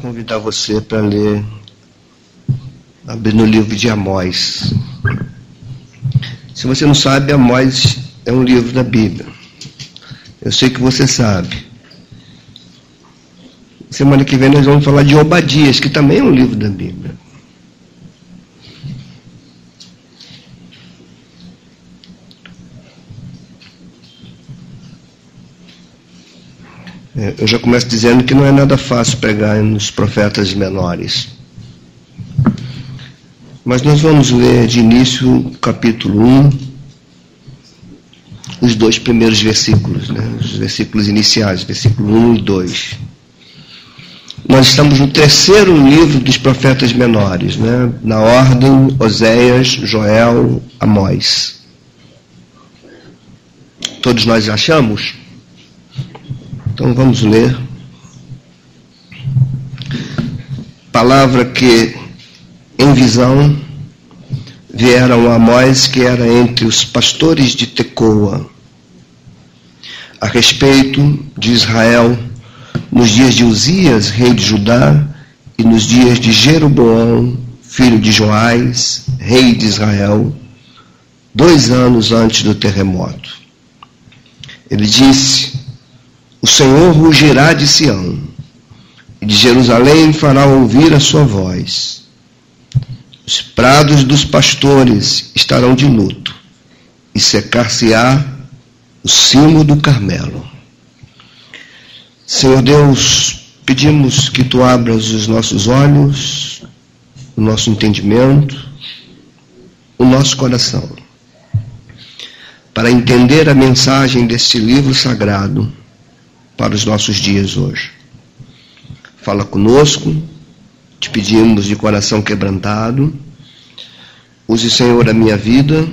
convidar você para ler, abrir no livro de Amós. Se você não sabe, Amós é um livro da Bíblia. Eu sei que você sabe. Semana que vem nós vamos falar de Obadias, que também é um livro da Bíblia. É, eu já começo dizendo que não é nada fácil pregar nos profetas menores. Mas nós vamos ler de início capítulo 1, os dois primeiros versículos, né? os versículos iniciais, versículo 1 e 2. Nós estamos no terceiro livro dos profetas menores, né? na ordem Oséias, Joel, Amós. Todos nós achamos? Então vamos ler. Palavra que em visão vieram a Amós, que era entre os pastores de Tecoa, a respeito de Israel, nos dias de Uzias, rei de Judá, e nos dias de Jeroboão, filho de Joás, rei de Israel, dois anos antes do terremoto. Ele disse: o Senhor rugirá de Sião, e de Jerusalém fará ouvir a sua voz. Os prados dos pastores estarão de luto, e secar-se-á o cimo do Carmelo. Senhor Deus, pedimos que tu abras os nossos olhos, o nosso entendimento, o nosso coração, para entender a mensagem deste livro sagrado para os nossos dias hoje. Fala conosco, te pedimos de coração quebrantado. Use, Senhor, a minha vida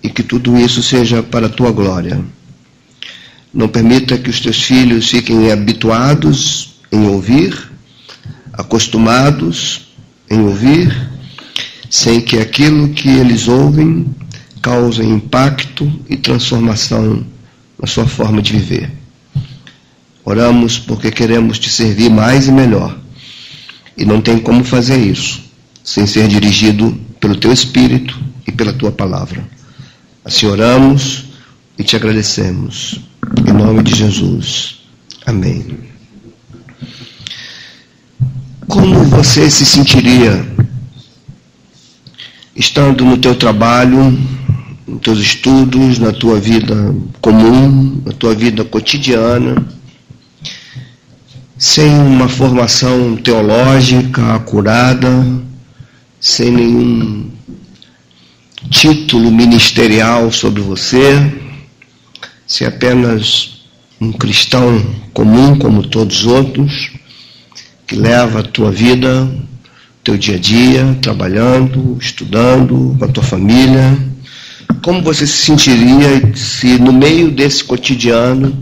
e que tudo isso seja para a tua glória. Não permita que os teus filhos fiquem habituados em ouvir, acostumados em ouvir, sem que aquilo que eles ouvem cause impacto e transformação na sua forma de viver. Oramos porque queremos te servir mais e melhor. E não tem como fazer isso sem ser dirigido pelo teu Espírito e pela tua palavra. Assim oramos e te agradecemos. Em nome de Jesus. Amém. Como você se sentiria estando no teu trabalho, nos teus estudos, na tua vida comum, na tua vida cotidiana? Sem uma formação teológica acurada, sem nenhum título ministerial sobre você, se apenas um cristão comum como todos os outros, que leva a tua vida, teu dia a dia, trabalhando, estudando, com a tua família. Como você se sentiria se no meio desse cotidiano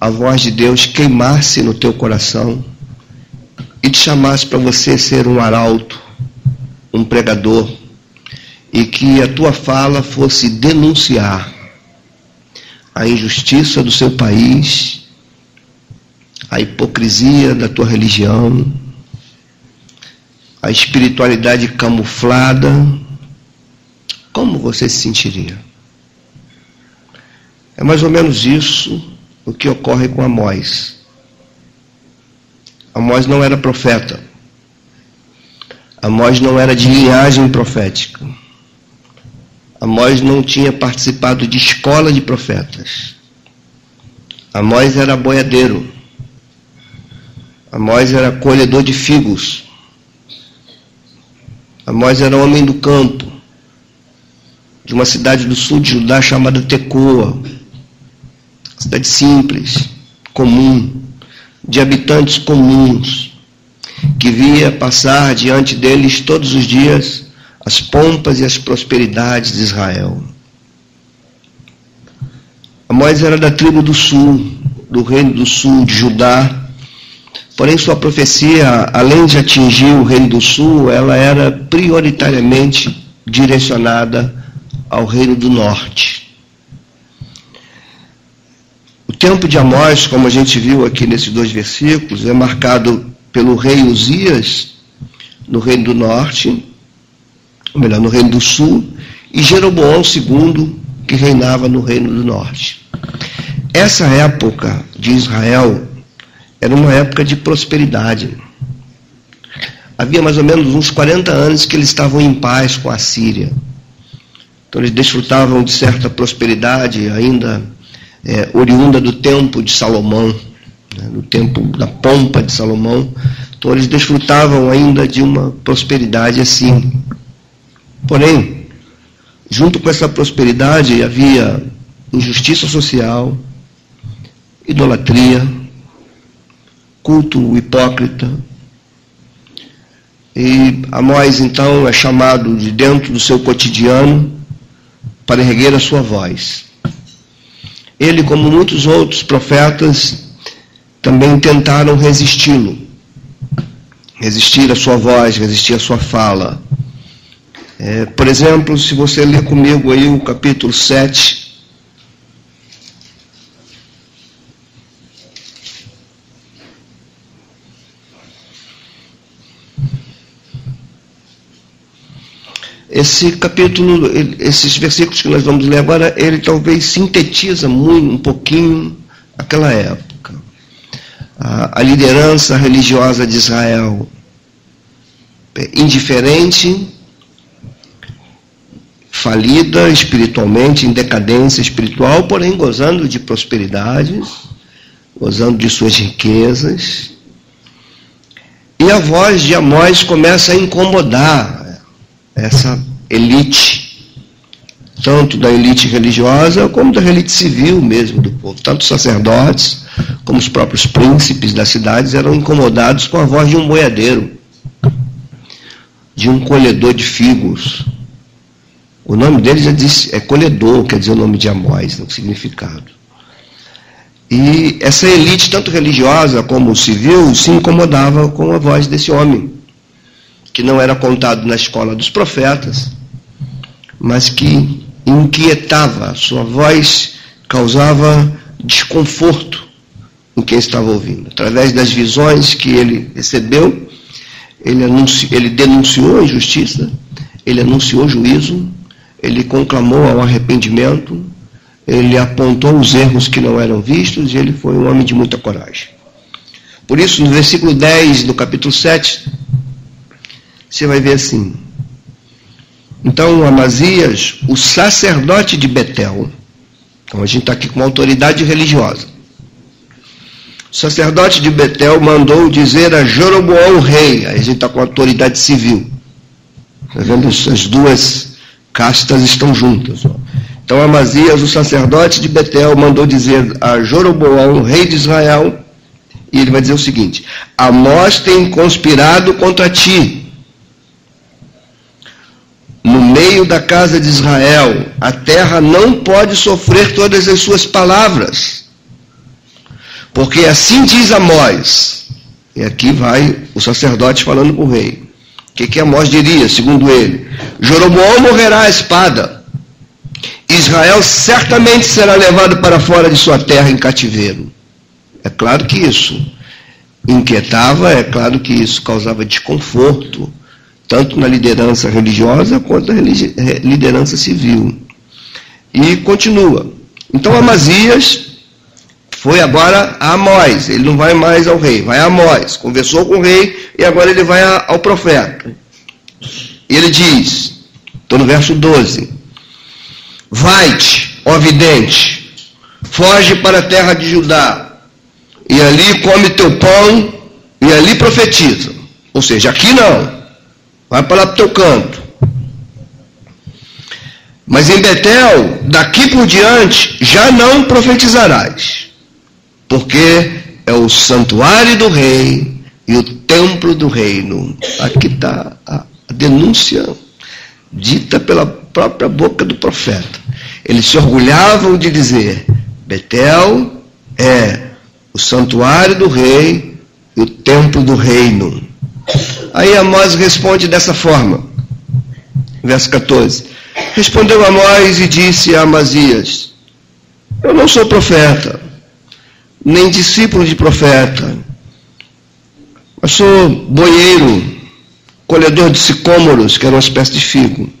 a voz de Deus queimasse no teu coração e te chamasse para você ser um arauto, um pregador, e que a tua fala fosse denunciar a injustiça do seu país, a hipocrisia da tua religião, a espiritualidade camuflada, como você se sentiria? É mais ou menos isso o que ocorre com Amós. Amós não era profeta. Amós não era de linhagem profética. Amós não tinha participado de escola de profetas. Amós era boiadeiro. Amós era colhedor de figos. Amós era homem do campo, de uma cidade do sul de Judá chamada Tecoa, cidade simples, comum, de habitantes comuns, que via passar diante deles todos os dias as pompas e as prosperidades de Israel. Amós era da tribo do sul, do reino do sul de Judá, porém sua profecia, além de atingir o reino do sul, ela era prioritariamente direcionada ao reino do norte. O tempo de Amós, como a gente viu aqui nesses dois versículos, é marcado pelo rei Uzias no reino do norte, ou melhor, no reino do sul, e Jeroboão II, que reinava no reino do norte. Essa época de Israel era uma época de prosperidade. Havia mais ou menos uns 40 anos que eles estavam em paz com a Síria. Então eles desfrutavam de certa prosperidade, ainda é, oriunda do tempo de Salomão, né, do tempo da pompa de Salomão. Então eles desfrutavam ainda de uma prosperidade assim. Porém, junto com essa prosperidade havia injustiça social, idolatria, culto hipócrita. E Amós então é chamado de dentro do seu cotidiano para erguer a sua voz. Ele, como muitos outros profetas, também tentaram resisti-lo. Resistir à sua voz, resistir à sua fala. É, por exemplo, se você ler comigo aí o capítulo 7, Esse capítulo, esses versículos que nós vamos ler agora, ele talvez sintetiza muito, um pouquinho aquela época. A, a liderança religiosa de Israel, é indiferente, falida espiritualmente, em decadência espiritual, porém gozando de prosperidade, gozando de suas riquezas. E a voz de Amós começa a incomodar essa elite, tanto da elite religiosa como da elite civil mesmo do povo. Tanto os sacerdotes como os próprios príncipes das cidades eram incomodados com a voz de um boiadeiro, de um colhedor de figos. O nome dele já diz, é colhedor, quer dizer o nome de Amós, no significado. E essa elite, tanto religiosa como civil, se incomodava com a voz desse homem que não era contado na escola dos profetas, mas que inquietava, sua voz causava desconforto em quem estava ouvindo. Através das visões que ele recebeu, ele, anunci, ele denunciou a injustiça, ele anunciou juízo, ele conclamou ao arrependimento, ele apontou os erros que não eram vistos e ele foi um homem de muita coragem. Por isso, no versículo 10 do capítulo 7, você vai ver assim. Então, Amazias, o sacerdote de Betel, então a gente está aqui com uma autoridade religiosa. O sacerdote de Betel mandou dizer a Jeroboão rei, aí a gente está com autoridade civil. Está vendo? As duas castas estão juntas. Ó. Então Amazias, o sacerdote de Betel, mandou dizer a Jeroboão, rei de Israel, e ele vai dizer o seguinte: Amós tem conspirado contra ti no meio da casa de Israel, a terra não pode sofrer todas as suas palavras. Porque assim diz Amós, e aqui vai o sacerdote falando com o rei. O que, que Amós diria, segundo ele? Jeroboão morrerá à espada. Israel certamente será levado para fora de sua terra em cativeiro. É claro que isso inquietava, é claro que isso causava desconforto tanto na liderança religiosa quanto na liderança civil. E continua. Então Amazias foi agora a Amós, ele não vai mais ao rei, vai a Amós, conversou com o rei e agora ele vai ao profeta. E ele diz, estou no verso 12: Vai-te, ó vidente, foge para a terra de Judá, e ali come teu pão, e ali profetiza. Ou seja, aqui não. Vai para lá para o teu canto. Mas em Betel, daqui por diante, já não profetizarás, porque é o santuário do rei e o templo do reino. Aqui está a denúncia dita pela própria boca do profeta. Eles se orgulhavam de dizer: Betel é o santuário do rei e o templo do reino. Aí Amós responde dessa forma. Verso 14. Respondeu Amós e disse a Amazias: Eu não sou profeta, nem discípulo de profeta. Mas sou boieiro, colhedor de sicômoros, que era uma espécie de figo.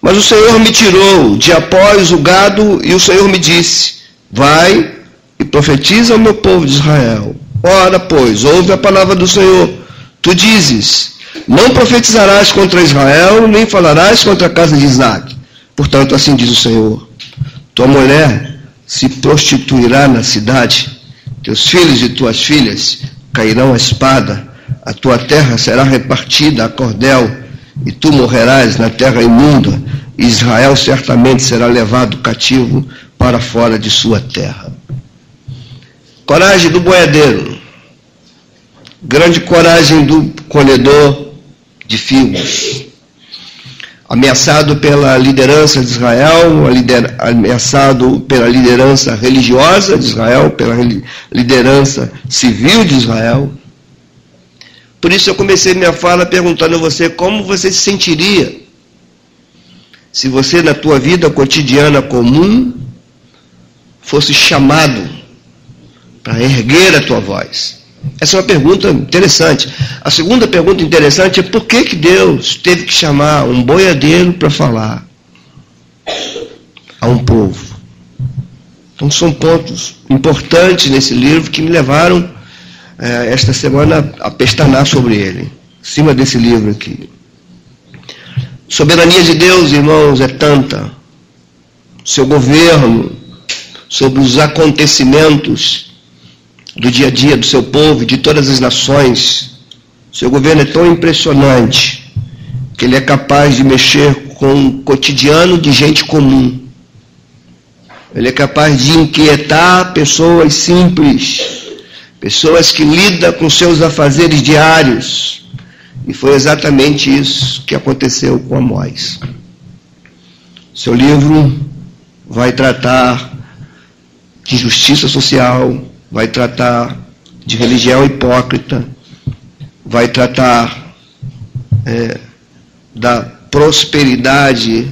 Mas o Senhor me tirou de após o gado e o Senhor me disse: Vai e profetiza ao meu povo de Israel. Ora, pois, ouve a palavra do Senhor. Tu dizes: Não profetizarás contra Israel, nem falarás contra a casa de Isaac. Portanto, assim diz o Senhor: Tua mulher se prostituirá na cidade, teus filhos e tuas filhas cairão a espada, a tua terra será repartida a cordel, e tu morrerás na terra imunda, Israel certamente será levado cativo para fora de sua terra. Coragem do boiadeiro, grande coragem do colhedor de figos ameaçado pela liderança de Israel, ameaçado pela liderança religiosa de Israel, pela liderança civil de Israel. Por isso eu comecei minha fala perguntando a você como você se sentiria se você na tua vida cotidiana comum fosse chamado para erguer a tua voz. Essa é uma pergunta interessante. A segunda pergunta interessante é por que, que Deus teve que chamar um boiadeiro para falar a um povo? Então são pontos importantes nesse livro que me levaram é, esta semana a pestanar sobre ele, em cima desse livro aqui. Soberania de Deus, irmãos, é tanta. Seu governo sobre os acontecimentos do dia a dia do seu povo de todas as nações. Seu governo é tão impressionante que ele é capaz de mexer com o cotidiano de gente comum. Ele é capaz de inquietar pessoas simples, pessoas que lidam com seus afazeres diários. E foi exatamente isso que aconteceu com Amós. Seu livro vai tratar de justiça social, vai tratar de religião hipócrita, vai tratar é, da prosperidade,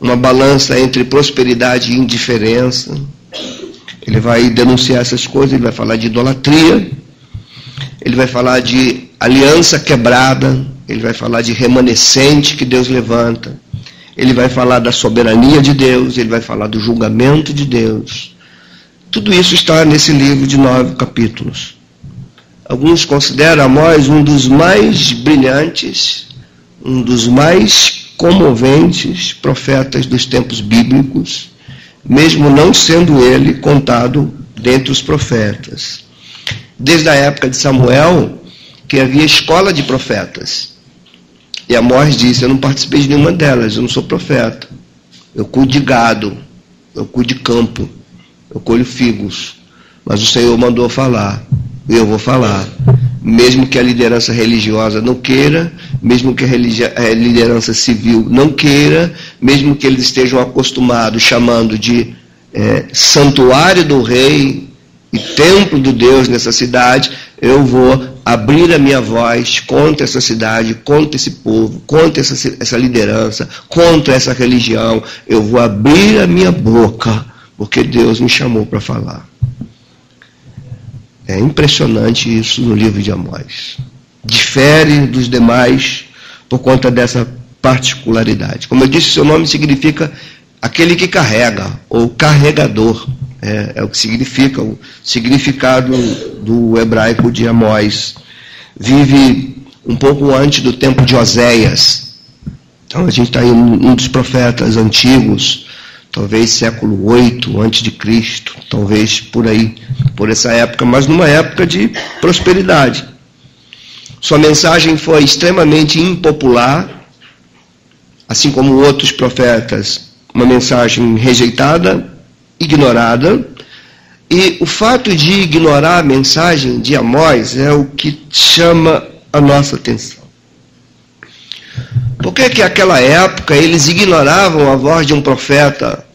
uma balança entre prosperidade e indiferença. Ele vai denunciar essas coisas, ele vai falar de idolatria, ele vai falar de aliança quebrada, ele vai falar de remanescente que Deus levanta, ele vai falar da soberania de Deus, ele vai falar do julgamento de Deus tudo isso está nesse livro de nove capítulos. Alguns consideram Amós um dos mais brilhantes, um dos mais comoventes profetas dos tempos bíblicos, mesmo não sendo ele contado dentre os profetas. Desde a época de Samuel, que havia escola de profetas. E Amós disse: Eu não participei de nenhuma delas, eu não sou profeta. Eu cuido de gado, eu cuido de campo eu colho figos. Mas o Senhor mandou falar, eu vou falar. Mesmo que a liderança religiosa não queira, mesmo que a, liderança civil não queira, mesmo que eles estejam acostumados chamando de é, santuário do rei e templo do Deus nessa cidade, eu vou abrir a minha voz contra essa cidade, contra esse povo, contra essa, essa liderança, contra essa religião. Eu vou abrir a minha boca porque Deus me chamou para falar. É impressionante isso no livro de Amós. Difere dos demais por conta dessa particularidade. Como eu disse, seu nome significa aquele que carrega, ou carregador. É, é o que significa, o significado do hebraico de Amós. Vive um pouco antes do tempo de Oséias. Então a gente está em um dos profetas antigos talvez século 8 antes de Cristo, talvez por aí, por essa época, mas numa época de prosperidade. Sua mensagem foi extremamente impopular, assim como outros profetas, uma mensagem rejeitada, ignorada, e o fato de ignorar a mensagem de Amós é o que chama a nossa atenção. Por que que naquela época eles ignoravam a voz de um profeta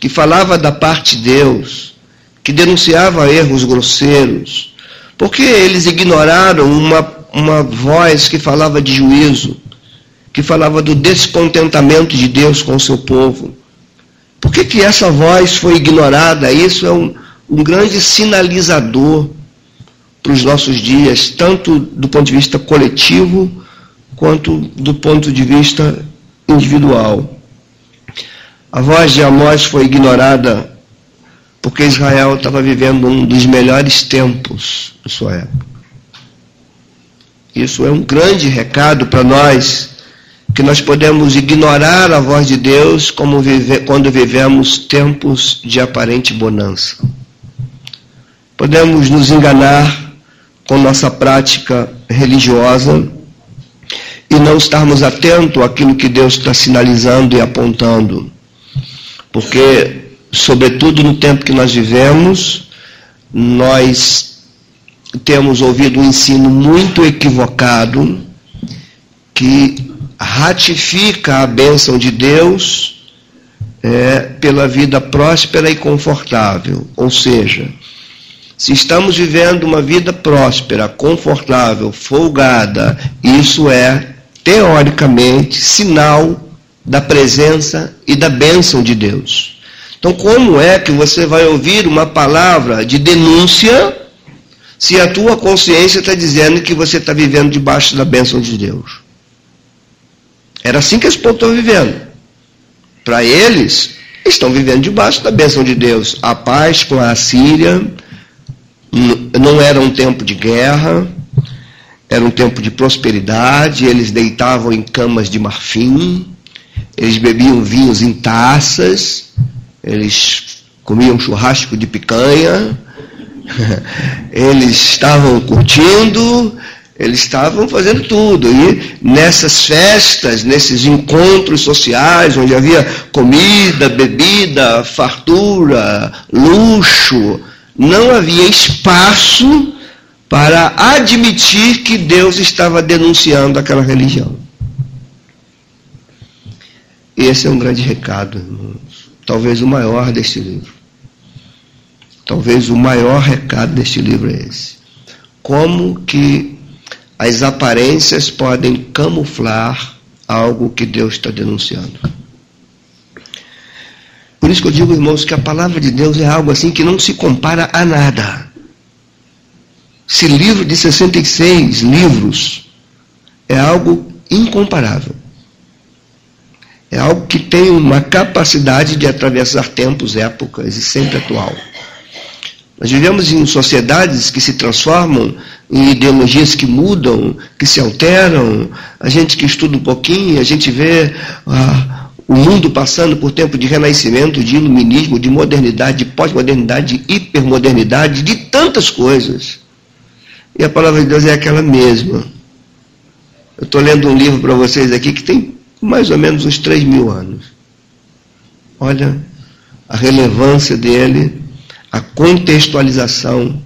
que falava da parte de Deus, que denunciava erros grosseiros? Por que eles ignoraram uma, uma voz que falava de juízo, que falava do descontentamento de Deus com o seu povo? Por que, que essa voz foi ignorada? Isso é um, um grande sinalizador, para os nossos dias, tanto do ponto de vista coletivo quanto do ponto de vista individual. A voz de Amós foi ignorada porque Israel estava vivendo um dos melhores tempos da sua época. Isso é um grande recado para nós, que nós podemos ignorar a voz de Deus vive, quando vivemos tempos de aparente bonança. Podemos nos enganar com nossa prática religiosa e não estarmos atentos àquilo que Deus está sinalizando e apontando. Porque, sobretudo no tempo que nós vivemos, nós temos ouvido um ensino muito equivocado que ratifica a bênção de Deus é, pela vida próspera e confortável. Ou seja, se estamos vivendo uma vida próspera, confortável, folgada, isso é, teoricamente, sinal da presença e da bênção de Deus. Então, como é que você vai ouvir uma palavra de denúncia se a tua consciência está dizendo que você está vivendo debaixo da bênção de Deus. Era assim que esse povo estão vivendo. Para eles, estão vivendo debaixo da bênção de Deus. A paz com a Síria não era um tempo de guerra, era um tempo de prosperidade, eles deitavam em camas de marfim, eles bebiam vinhos em taças, eles comiam churrasco de picanha, eles estavam curtindo, eles estavam fazendo tudo. E nessas festas, nesses encontros sociais, onde havia comida, bebida, fartura, luxo, não havia espaço para admitir que Deus estava denunciando aquela religião. Esse é um grande recado, irmãos. Talvez o maior deste livro. Talvez o maior recado deste livro é esse. Como que as aparências podem camuflar algo que Deus está denunciando. Por isso que eu digo, irmãos, que a palavra de Deus é algo assim que não se compara a nada. Esse livro de 66 livros é algo incomparável. É algo que tem uma capacidade de atravessar tempos, épocas e sempre atual. Nós vivemos em sociedades que se transformam, em ideologias que mudam, que se alteram. A gente que estuda um pouquinho, a gente vê ah, o mundo passando por tempo de renascimento, de iluminismo, de modernidade, de pós-modernidade, de hipermodernidade, de tantas coisas. E a palavra de Deus é aquela mesma. Eu estou lendo um livro para vocês aqui que tem mais ou menos uns 3 mil anos. Olha a relevância dele a contextualização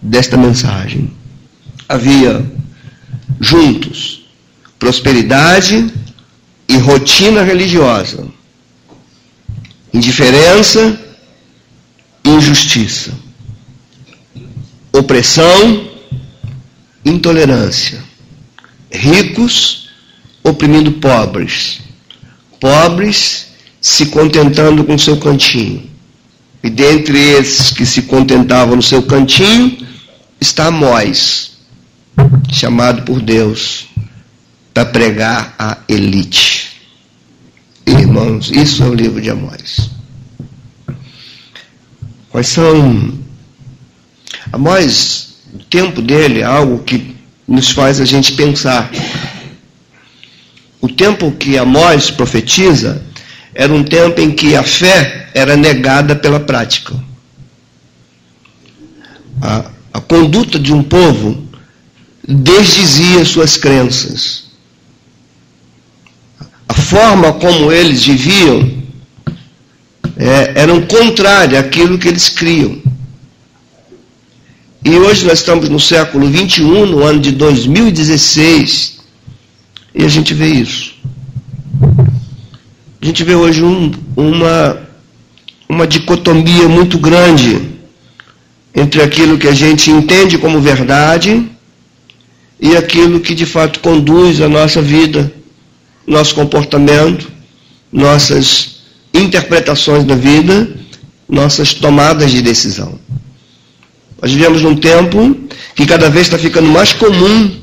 desta mensagem. Havia juntos prosperidade e rotina religiosa, indiferença e injustiça, opressão, intolerância, ricos oprimindo pobres, pobres se contentando com seu cantinho e dentre esses que se contentavam no seu cantinho, está Amós, chamado por Deus para pregar a elite. Irmãos, isso é o livro de Amós. Quais são. Amós, o tempo dele é algo que nos faz a gente pensar. O tempo que Amós profetiza era um tempo em que a fé era negada pela prática. A, a conduta de um povo desdizia suas crenças. A forma como eles viviam é, eram contrária àquilo que eles criam. E hoje nós estamos no século 21, no ano de 2016, e a gente vê isso. A gente vê hoje um, uma, uma dicotomia muito grande entre aquilo que a gente entende como verdade e aquilo que de fato conduz a nossa vida, nosso comportamento, nossas interpretações da vida, nossas tomadas de decisão. Nós vivemos num tempo que cada vez está ficando mais comum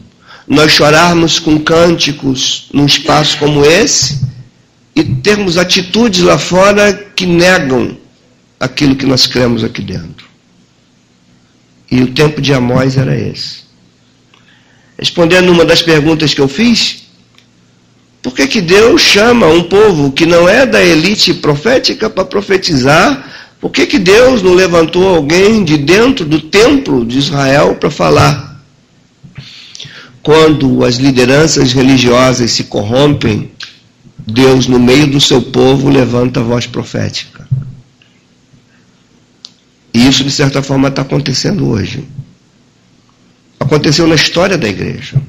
nós chorarmos com cânticos num espaço como esse e termos atitudes lá fora que negam aquilo que nós cremos aqui dentro. E o tempo de Amós era esse. Respondendo uma das perguntas que eu fiz, por que, que Deus chama um povo que não é da elite profética para profetizar? Por que, que Deus não levantou alguém de dentro do templo de Israel para falar? Quando as lideranças religiosas se corrompem, Deus, no meio do seu povo, levanta a voz profética. E isso, de certa forma, está acontecendo hoje. Aconteceu na história da igreja.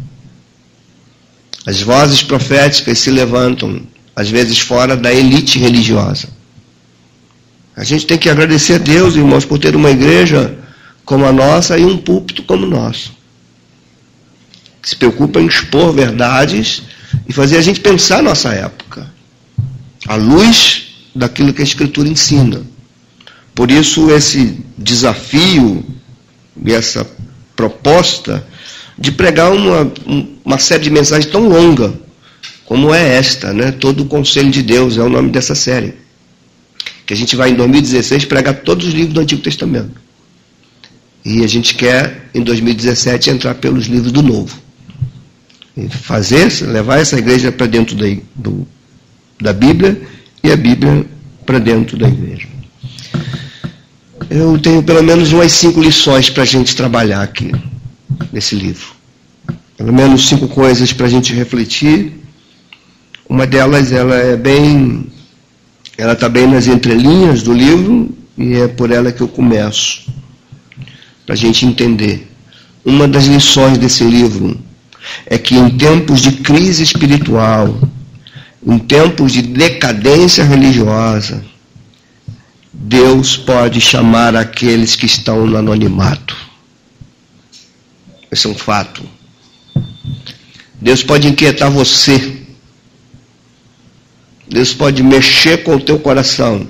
As vozes proféticas se levantam, às vezes fora da elite religiosa. A gente tem que agradecer a Deus, irmãos, por ter uma igreja como a nossa e um púlpito como o nosso. Que se preocupa em expor verdades e fazer a gente pensar a nossa época, à luz daquilo que a Escritura ensina. Por isso, esse desafio e essa proposta de pregar uma, uma série de mensagens tão longa como é esta, né? Todo o Conselho de Deus é o nome dessa série. Que a gente vai em 2016 pregar todos os livros do Antigo Testamento. E a gente quer, em 2017, entrar pelos livros do Novo. Fazer, levar essa igreja para dentro da, do, da Bíblia e a Bíblia para dentro da igreja. Eu tenho pelo menos umas cinco lições para a gente trabalhar aqui nesse livro. Pelo menos cinco coisas para a gente refletir. Uma delas, ela é bem, ela está bem nas entrelinhas do livro e é por ela que eu começo, para a gente entender. Uma das lições desse livro é que em tempos de crise espiritual, em tempos de decadência religiosa, Deus pode chamar aqueles que estão no anonimato. Esse é um fato. Deus pode inquietar você. Deus pode mexer com o teu coração.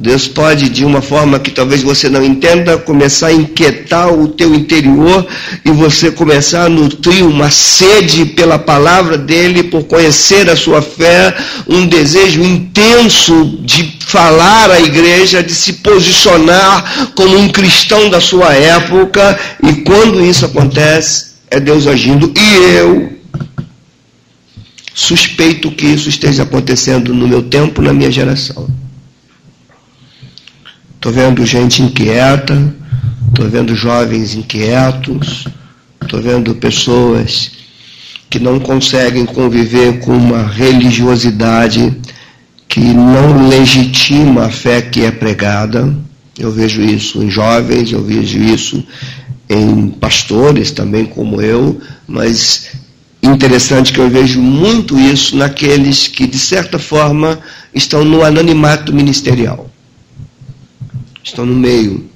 Deus pode, de uma forma que talvez você não entenda, começar a inquietar o teu interior e você começar a nutrir uma sede pela palavra dele, por conhecer a sua fé, um desejo intenso de falar à igreja, de se posicionar como um cristão da sua época, e quando isso acontece, é Deus agindo, e eu suspeito que isso esteja acontecendo no meu tempo, na minha geração. Estou vendo gente inquieta, estou vendo jovens inquietos, estou vendo pessoas que não conseguem conviver com uma religiosidade que não legitima a fé que é pregada. Eu vejo isso em jovens, eu vejo isso em pastores também como eu, mas interessante que eu vejo muito isso naqueles que, de certa forma, estão no anonimato ministerial estão no meio.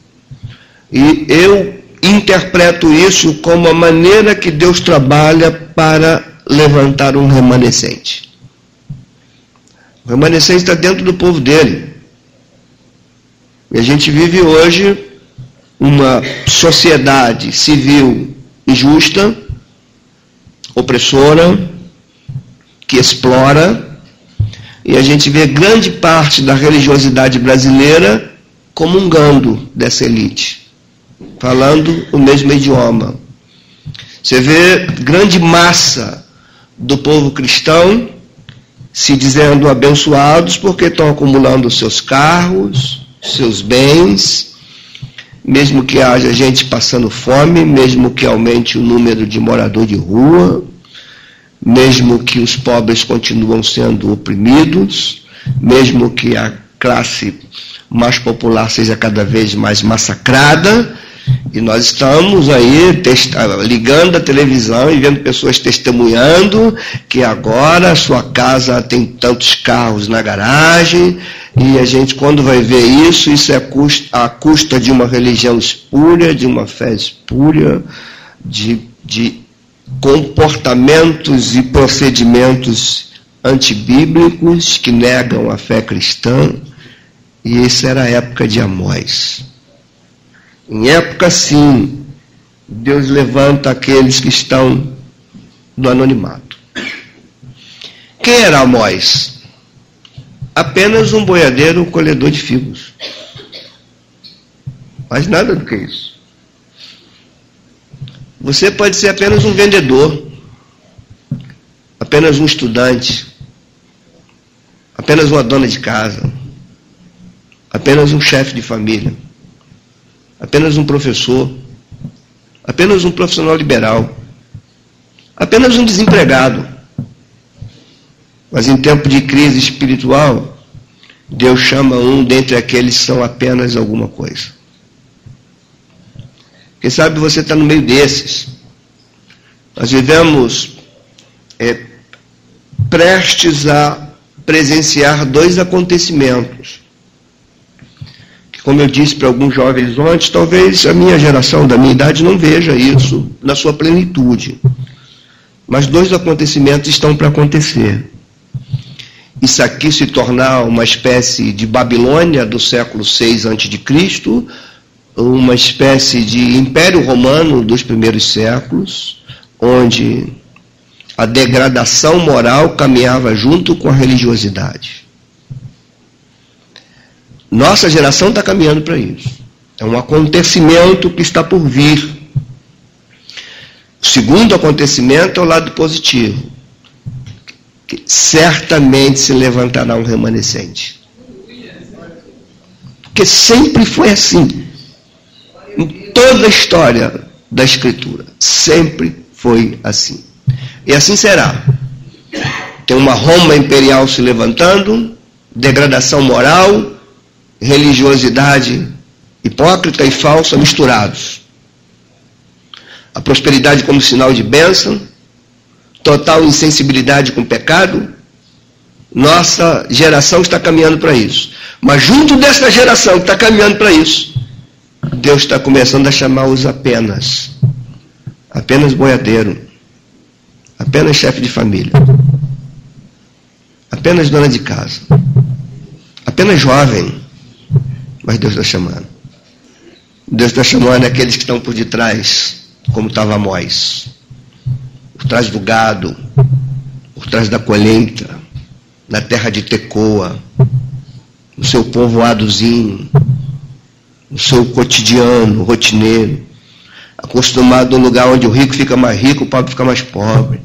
E eu interpreto isso como a maneira que Deus trabalha para levantar um remanescente. O remanescente está dentro do povo dele. E a gente vive hoje uma sociedade civil injusta, opressora, que explora, e a gente vê grande parte da religiosidade brasileira comungando dessa elite, falando o mesmo idioma. Você vê grande massa do povo cristão se dizendo abençoados porque estão acumulando seus carros, seus bens, mesmo que haja gente passando fome, mesmo que aumente o número de morador de rua, mesmo que os pobres continuam sendo oprimidos, mesmo que a classe mais popular seja cada vez mais massacrada, e nós estamos aí ligando a televisão e vendo pessoas testemunhando que agora a sua casa tem tantos carros na garagem, e a gente, quando vai ver isso, isso é a custa de uma religião espúria, de uma fé espúria, de, de comportamentos e procedimentos antibíblicos que negam a fé cristã. E isso era a época de Amós. Em época sim, Deus levanta aqueles que estão no anonimato. Quem era Amós? Apenas um boiadeiro colhedor de figos. Mais nada do que isso. Você pode ser apenas um vendedor, apenas um estudante, apenas uma dona de casa, apenas um chefe de família, apenas um professor, apenas um profissional liberal, apenas um desempregado. Mas em tempo de crise espiritual, Deus chama um dentre aqueles que são apenas alguma coisa. Quem sabe você está no meio desses. Nós vivemos é, prestes a presenciar dois acontecimentos. Como eu disse para alguns jovens ontem, talvez a minha geração, da minha idade, não veja isso na sua plenitude. Mas dois acontecimentos estão para acontecer isso aqui se tornar uma espécie de Babilônia do século VI a.C., uma espécie de Império Romano dos primeiros séculos, onde a degradação moral caminhava junto com a religiosidade. Nossa geração está caminhando para isso. É um acontecimento que está por vir. O segundo acontecimento é o lado positivo que certamente se levantará um remanescente. Porque sempre foi assim. Em toda a história da Escritura. Sempre foi assim. E assim será. Tem uma Roma imperial se levantando, degradação moral, religiosidade hipócrita e falsa misturados. A prosperidade como sinal de bênção, total insensibilidade com o pecado, nossa geração está caminhando para isso. Mas junto dessa geração que está caminhando para isso, Deus está começando a chamar os apenas. Apenas boiadeiro. Apenas chefe de família. Apenas dona de casa. Apenas jovem. Mas Deus está chamando. Deus está chamando aqueles que estão por detrás, como estava Amós por trás do gado, por trás da colheita, na terra de Tecoa, no seu povoadozinho, no seu cotidiano, rotineiro, acostumado a um lugar onde o rico fica mais rico, o pobre fica mais pobre.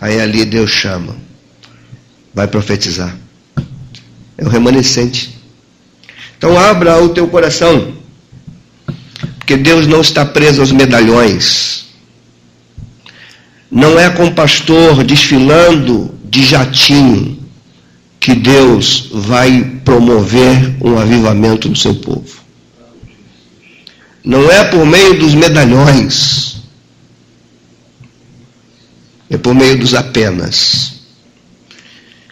Aí ali Deus chama, vai profetizar. É o remanescente. Então abra o teu coração, porque Deus não está preso aos medalhões. Não é com pastor desfilando de jatinho que Deus vai promover um avivamento no seu povo. Não é por meio dos medalhões, é por meio dos apenas.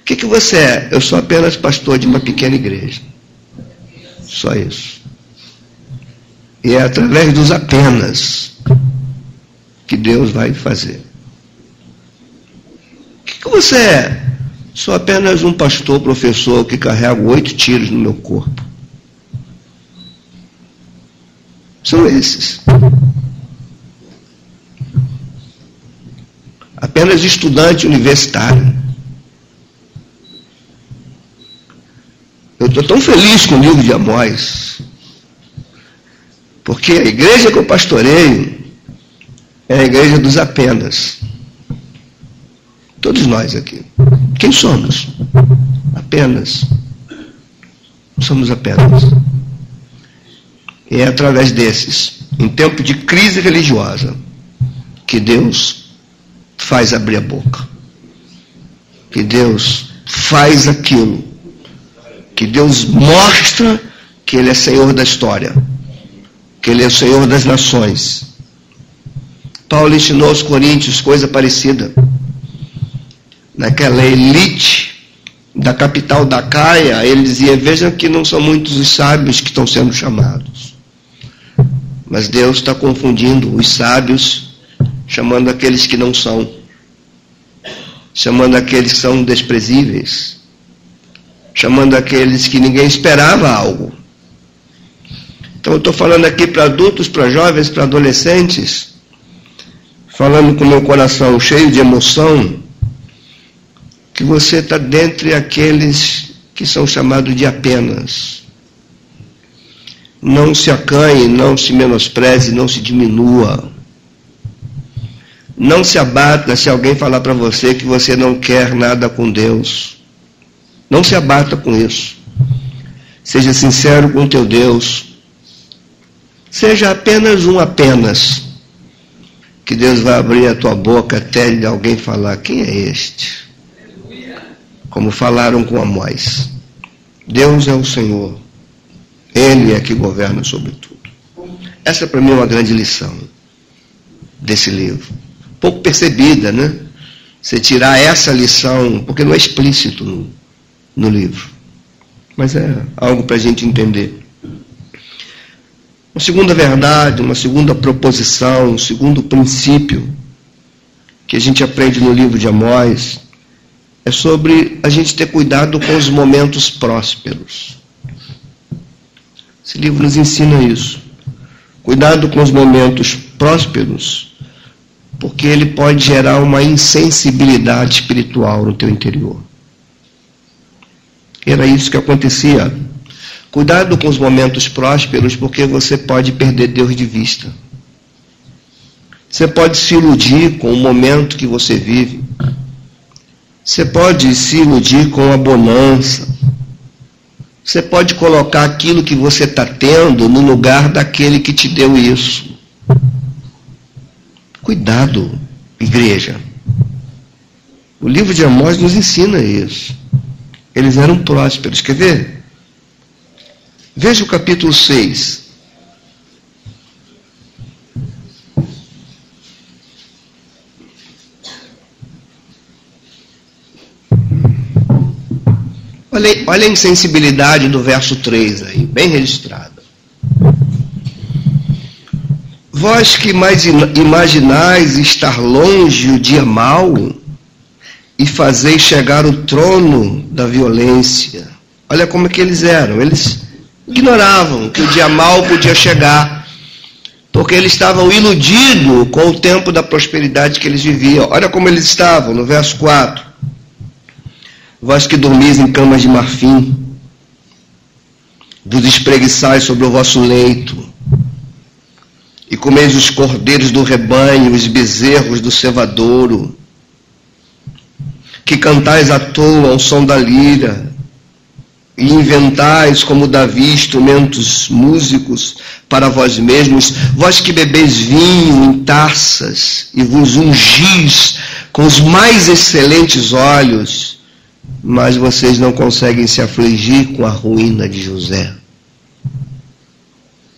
O que, que você é? Eu sou apenas pastor de uma pequena igreja. Só isso. E é através dos apenas que Deus vai fazer que você é? Sou apenas um pastor, professor que carrega oito tiros no meu corpo. São esses. Apenas estudante universitário. Estou tão feliz com o livro de Amós, porque a igreja que eu pastoreio é a igreja dos apenas. Todos nós aqui. Quem somos? Apenas. Somos apenas. E é através desses, em tempo de crise religiosa, que Deus faz abrir a boca. Que Deus faz aquilo. Que Deus mostra que Ele é Senhor da história. Que Ele é o Senhor das nações. Paulo ensinou aos Coríntios coisa parecida naquela elite da capital da Caia, ele dizia: Vejam que não são muitos os sábios que estão sendo chamados. Mas Deus está confundindo os sábios, chamando aqueles que não são, chamando aqueles que são desprezíveis, chamando aqueles que ninguém esperava algo. Então eu estou falando aqui para adultos, para jovens, para adolescentes, falando com meu coração cheio de emoção, que você está dentre aqueles que são chamados de apenas. Não se acanhe, não se menospreze, não se diminua. Não se abata se alguém falar para você que você não quer nada com Deus. Não se abata com isso. Seja sincero com teu Deus. Seja apenas um apenas. Que Deus vai abrir a tua boca até alguém falar: quem é este? Como falaram com Amós. Deus é o Senhor. Ele é que governa sobre tudo. Essa para mim é uma grande lição desse livro. Pouco percebida, né? Você tirar essa lição, porque não é explícito no, livro. Mas é algo para a gente entender. Uma segunda verdade, uma segunda proposição, um segundo princípio que a gente aprende no livro de Amós é sobre a gente ter cuidado com os momentos prósperos. Esse livro nos ensina isso. Cuidado com os momentos prósperos, porque ele pode gerar uma insensibilidade espiritual no teu interior. Era isso que acontecia. Cuidado com os momentos prósperos, porque você pode perder Deus de vista. Você pode se iludir com o momento que você vive. Você pode se iludir com a bonança. Você pode colocar aquilo que você está tendo no lugar daquele que te deu isso. Cuidado, igreja. O livro de Amós nos ensina isso. Eles eram prósperos. Quer ver? Veja o capítulo 6. Olha, olha a insensibilidade do verso 3 aí, bem registrada. Vós que mais imaginais estar longe o dia mau, e fazeis chegar o trono da violência. Olha como é que eles eram. Eles ignoravam que o dia mal podia chegar, porque eles estavam iludidos com o tempo da prosperidade que eles viviam. Olha como eles estavam, no verso 4. Vós que dormis em camas de marfim, vos espreguiçais sobre o vosso leito, e comeis os cordeiros do rebanho, os bezerros do cevadouro, que cantais à toa ao som da lira, e inventais, como Davi, instrumentos músicos para vós mesmos, vós que bebeis vinho em taças e vos ungis com os mais excelentes olhos, mas vocês não conseguem se afligir com a ruína de José.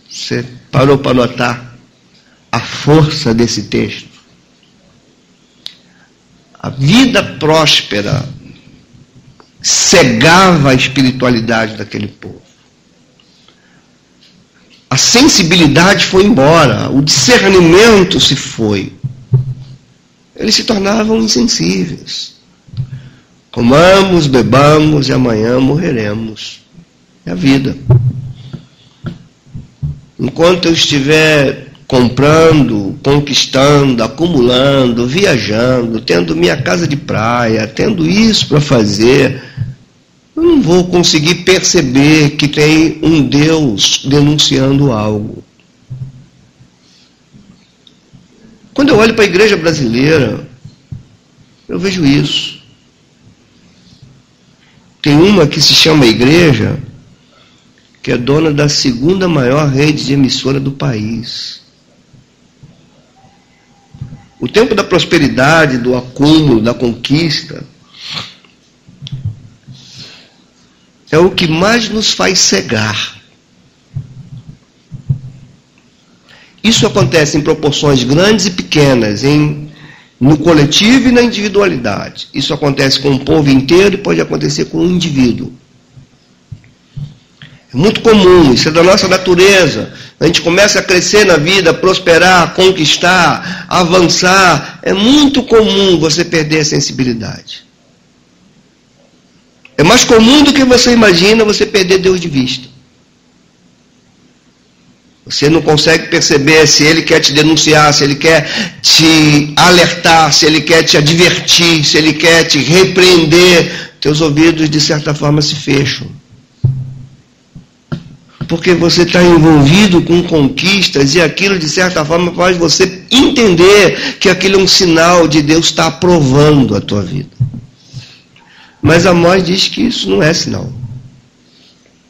Você parou para notar a força desse texto? A vida próspera cegava a espiritualidade daquele povo. A sensibilidade foi embora, o discernimento se foi. Eles se tornavam insensíveis. Comamos, bebamos e amanhã morreremos. É a vida. Enquanto eu estiver comprando, conquistando, acumulando, viajando, tendo minha casa de praia, tendo isso para fazer, eu não vou conseguir perceber que tem um Deus denunciando algo. Quando eu olho para a igreja brasileira, eu vejo isso. Tem uma que se chama igreja, que é dona da segunda maior rede de emissora do país. O tempo da prosperidade, do acúmulo, da conquista, é o que mais nos faz cegar. Isso acontece em proporções grandes e pequenas, em, no coletivo e na individualidade. Isso acontece com o povo inteiro e pode acontecer com um indivíduo. É muito comum, isso é da nossa natureza. A gente começa a crescer na vida, prosperar, conquistar, avançar. É muito comum você perder a sensibilidade. É mais comum do que você imagina você perder Deus de vista. Você não consegue perceber se ele quer te denunciar, se ele quer te alertar, se ele quer te advertir, se ele quer te repreender. Teus ouvidos, de certa forma, se fecham. Porque você está envolvido com conquistas e aquilo, de certa forma, faz você entender que aquilo é um sinal de Deus estar aprovando a tua vida. Mas Amós diz que isso não é sinal.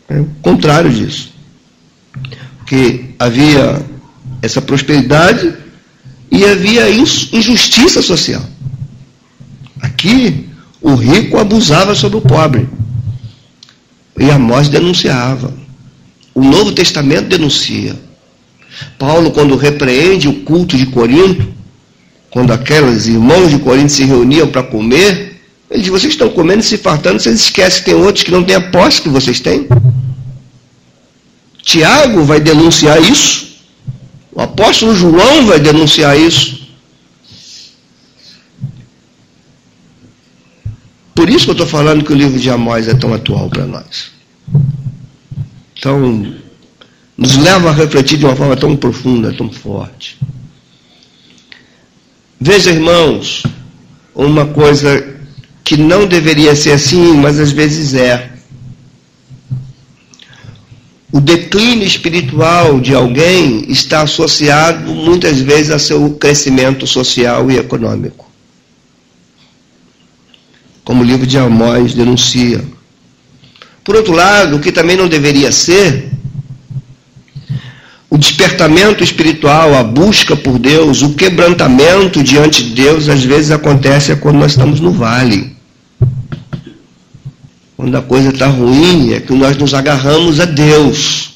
É o contrário disso. Porque havia essa prosperidade e havia injustiça social. Aqui, o rico abusava sobre o pobre. E Amós denunciava. O Novo Testamento denuncia. Paulo, quando repreende o culto de Corinto, quando aqueles irmãos de Corinto se reuniam para comer, ele diz: Vocês estão comendo e se fartando, vocês esquecem que tem outros que não têm a posse que vocês têm? Tiago vai denunciar isso. O apóstolo João vai denunciar isso. Por isso que eu estou falando que o livro de Amós é tão atual para nós. Então, nos leva a refletir de uma forma tão profunda, tão forte. Veja, irmãos, uma coisa que não deveria ser assim, mas às vezes é. O declínio espiritual de alguém está associado muitas vezes a seu crescimento social e econômico. Como o livro de Amós denuncia. Por outro lado, o que também não deveria ser, o despertamento espiritual, a busca por Deus, o quebrantamento diante de Deus, às vezes acontece quando nós estamos no vale. Quando a coisa está ruim, é que nós nos agarramos a Deus.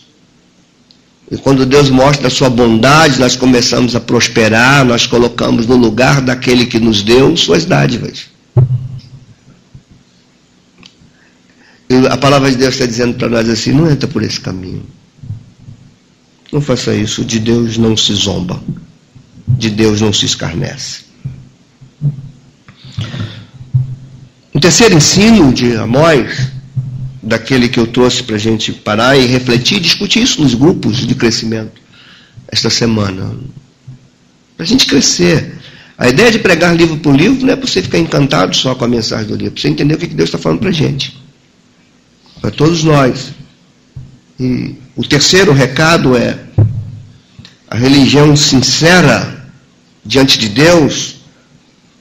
E quando Deus mostra a sua bondade, nós começamos a prosperar, nós colocamos no lugar daquele que nos deu suas dádivas. E a palavra de Deus está dizendo para nós assim: não entra por esse caminho. Não faça isso. De Deus não se zomba. De Deus não se escarnece. O terceiro ensino de Amós, daquele que eu trouxe para a gente parar e refletir, discutir isso nos grupos de crescimento esta semana. Para a gente crescer. A ideia de pregar livro por livro não é para você ficar encantado só com a mensagem do livro, para você entender o que Deus está falando para a gente. Para todos nós. E o terceiro recado é: a religião sincera diante de Deus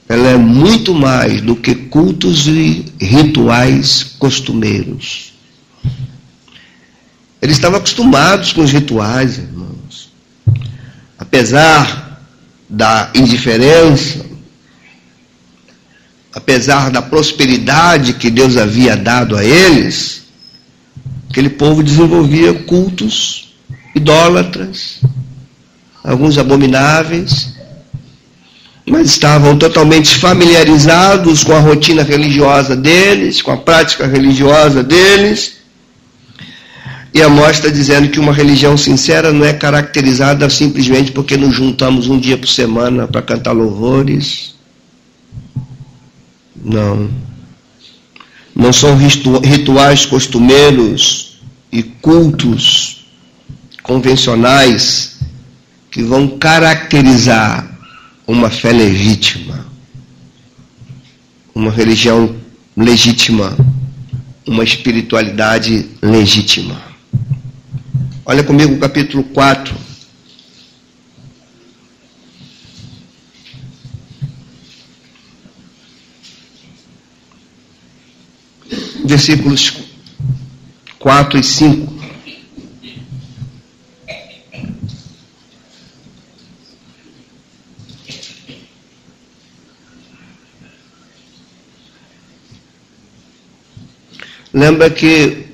ela é muito mais do que cultos e rituais costumeiros. Eles estavam acostumados com os rituais, irmãos. Apesar da indiferença, apesar da prosperidade que Deus havia dado a eles, aquele povo desenvolvia cultos idólatras, alguns abomináveis, mas estavam totalmente familiarizados com a rotina religiosa deles, com a prática religiosa deles. E a mostra dizendo que uma religião sincera não é caracterizada simplesmente porque nos juntamos um dia por semana para cantar louvores. Não. Não são rituais costumeiros e cultos convencionais que vão caracterizar uma fé legítima, uma religião legítima, uma espiritualidade legítima. Olha comigo o capítulo 4. Versículos 4 e 5. Lembra que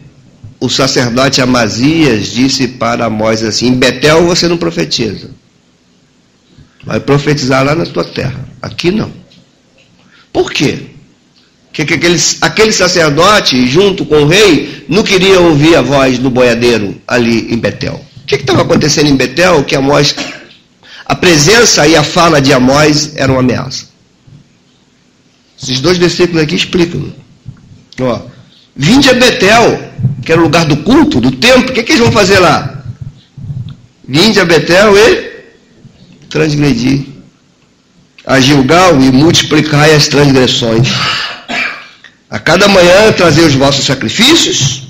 o sacerdote Amazias disse para Amós assim: em Betel você não profetiza. Vai profetizar lá na tua terra. Aqui não. Por quê? Que, que aquele, aquele sacerdote, junto com o rei, não queria ouvir a voz do boiadeiro ali em Betel. O que estava acontecendo em Betel? Que Amós, a presença e a fala de Amós eram uma ameaça. Esses dois versículos aqui explicam. Ó, Vinde a Betel, que era o lugar do culto, do templo, o que, que eles vão fazer lá? Vinde a Betel e transgredi. A Gilgal e multiplicai as transgressões. A cada manhã trazei os vossos sacrifícios,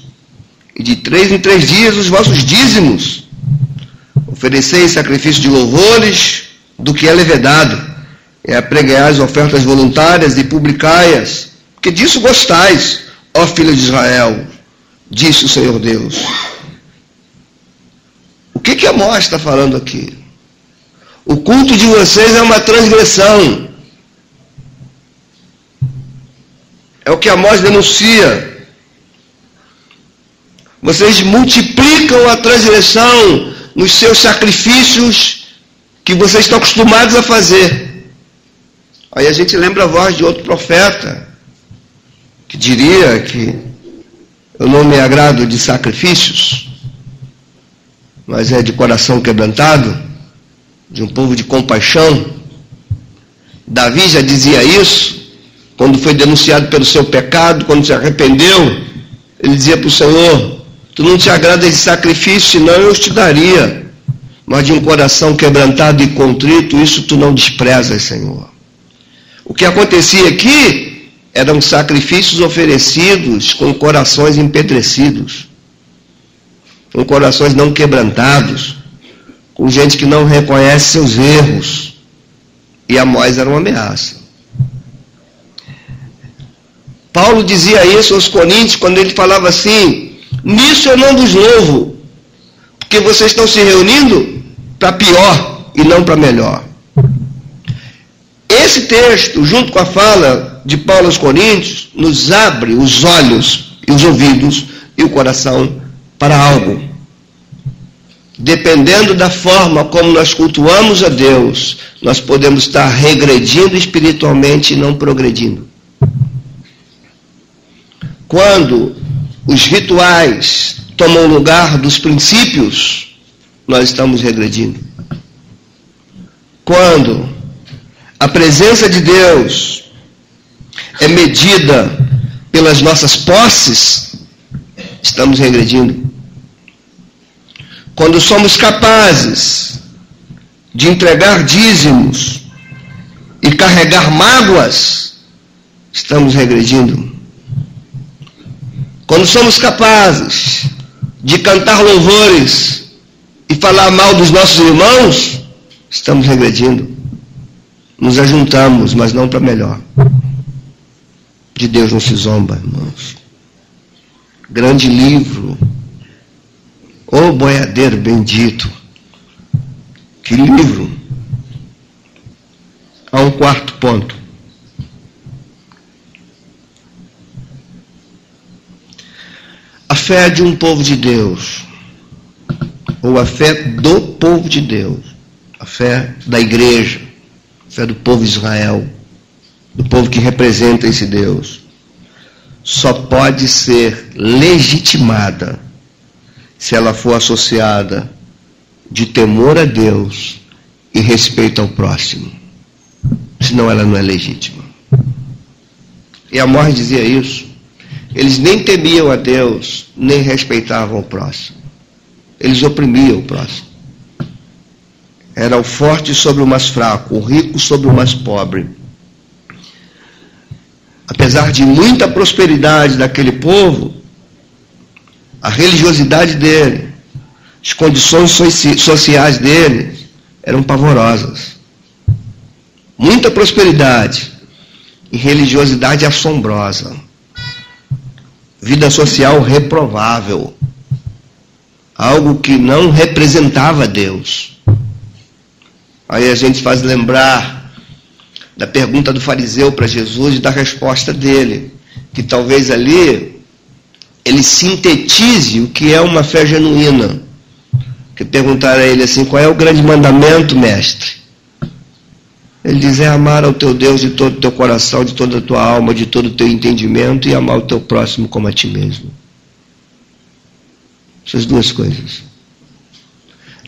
e de três em três dias os vossos dízimos. Oferecei sacrifício de louvores do que é levedado, e apregai as ofertas voluntárias e publicai-as, porque disso gostais, ó filho de Israel, disse o Senhor Deus. O que, que Amós está falando aqui? O culto de vocês é uma transgressão. É o que Amós denuncia. Vocês multiplicam a transgressão nos seus sacrifícios que vocês estão acostumados a fazer. Aí a gente lembra a voz de outro profeta que diria que eu não me agrado de sacrifícios, mas é de coração quebrantado, de um povo de compaixão. Davi já dizia isso quando foi denunciado pelo seu pecado, quando se arrependeu. Ele dizia para o Senhor: Tu não te agrada de sacrifício, senão eu te daria. Mas de um coração quebrantado e contrito, isso tu não desprezas, Senhor. O que acontecia aqui eram sacrifícios oferecidos com corações empedrecidos com corações não quebrantados, com gente que não reconhece seus erros. E Amós era uma ameaça. Paulo dizia isso aos Coríntios quando ele falava assim: Nisso eu não vos louvo, porque vocês estão se reunindo para pior e não para melhor. Esse texto, junto com a fala de Paulo aos Coríntios, nos abre os olhos e os ouvidos e o coração para algo. Dependendo da forma como nós cultuamos a Deus, nós podemos estar regredindo espiritualmente e não progredindo. Quando os rituais tomam lugar dos princípios, nós estamos regredindo. Quando a presença de Deus é medida pelas nossas posses, estamos regredindo. Quando somos capazes de entregar dízimos e carregar mágoas, estamos regredindo. Quando somos capazes de cantar louvores e falar mal dos nossos irmãos, estamos regredindo. Nos ajuntamos, mas não para melhor. De Deus não se zomba, irmãos. Grande livro Ô oh, boiadeiro bendito, que livro! Há um quarto ponto. Fé de um povo de Deus, ou a fé do povo de Deus, a fé da igreja, a fé do povo de Israel, do povo que representa esse Deus, só pode ser legitimada se ela for associada de temor a Deus e respeito ao próximo. Senão ela não é legítima. E Amós dizia isso. Eles nem temiam a Deus, nem respeitavam o próximo. Eles oprimiam o próximo. Era o forte sobre o mais fraco, o rico sobre o mais pobre. Apesar de muita prosperidade daquele povo, a religiosidade dele, as condições sociais dele eram pavorosas. Muita prosperidade e religiosidade assombrosa. Vida social reprovável. Algo que não representava Deus. Aí a gente faz lembrar da pergunta do fariseu para Jesus e da resposta dele, que talvez ali ele sintetize o que é uma fé genuína. Que perguntaram a ele assim: qual é o grande mandamento, mestre? Ele diz: é amar ao teu Deus de todo o teu coração, de toda a tua alma, de todo o teu entendimento e amar o teu próximo como a ti mesmo. Essas duas coisas.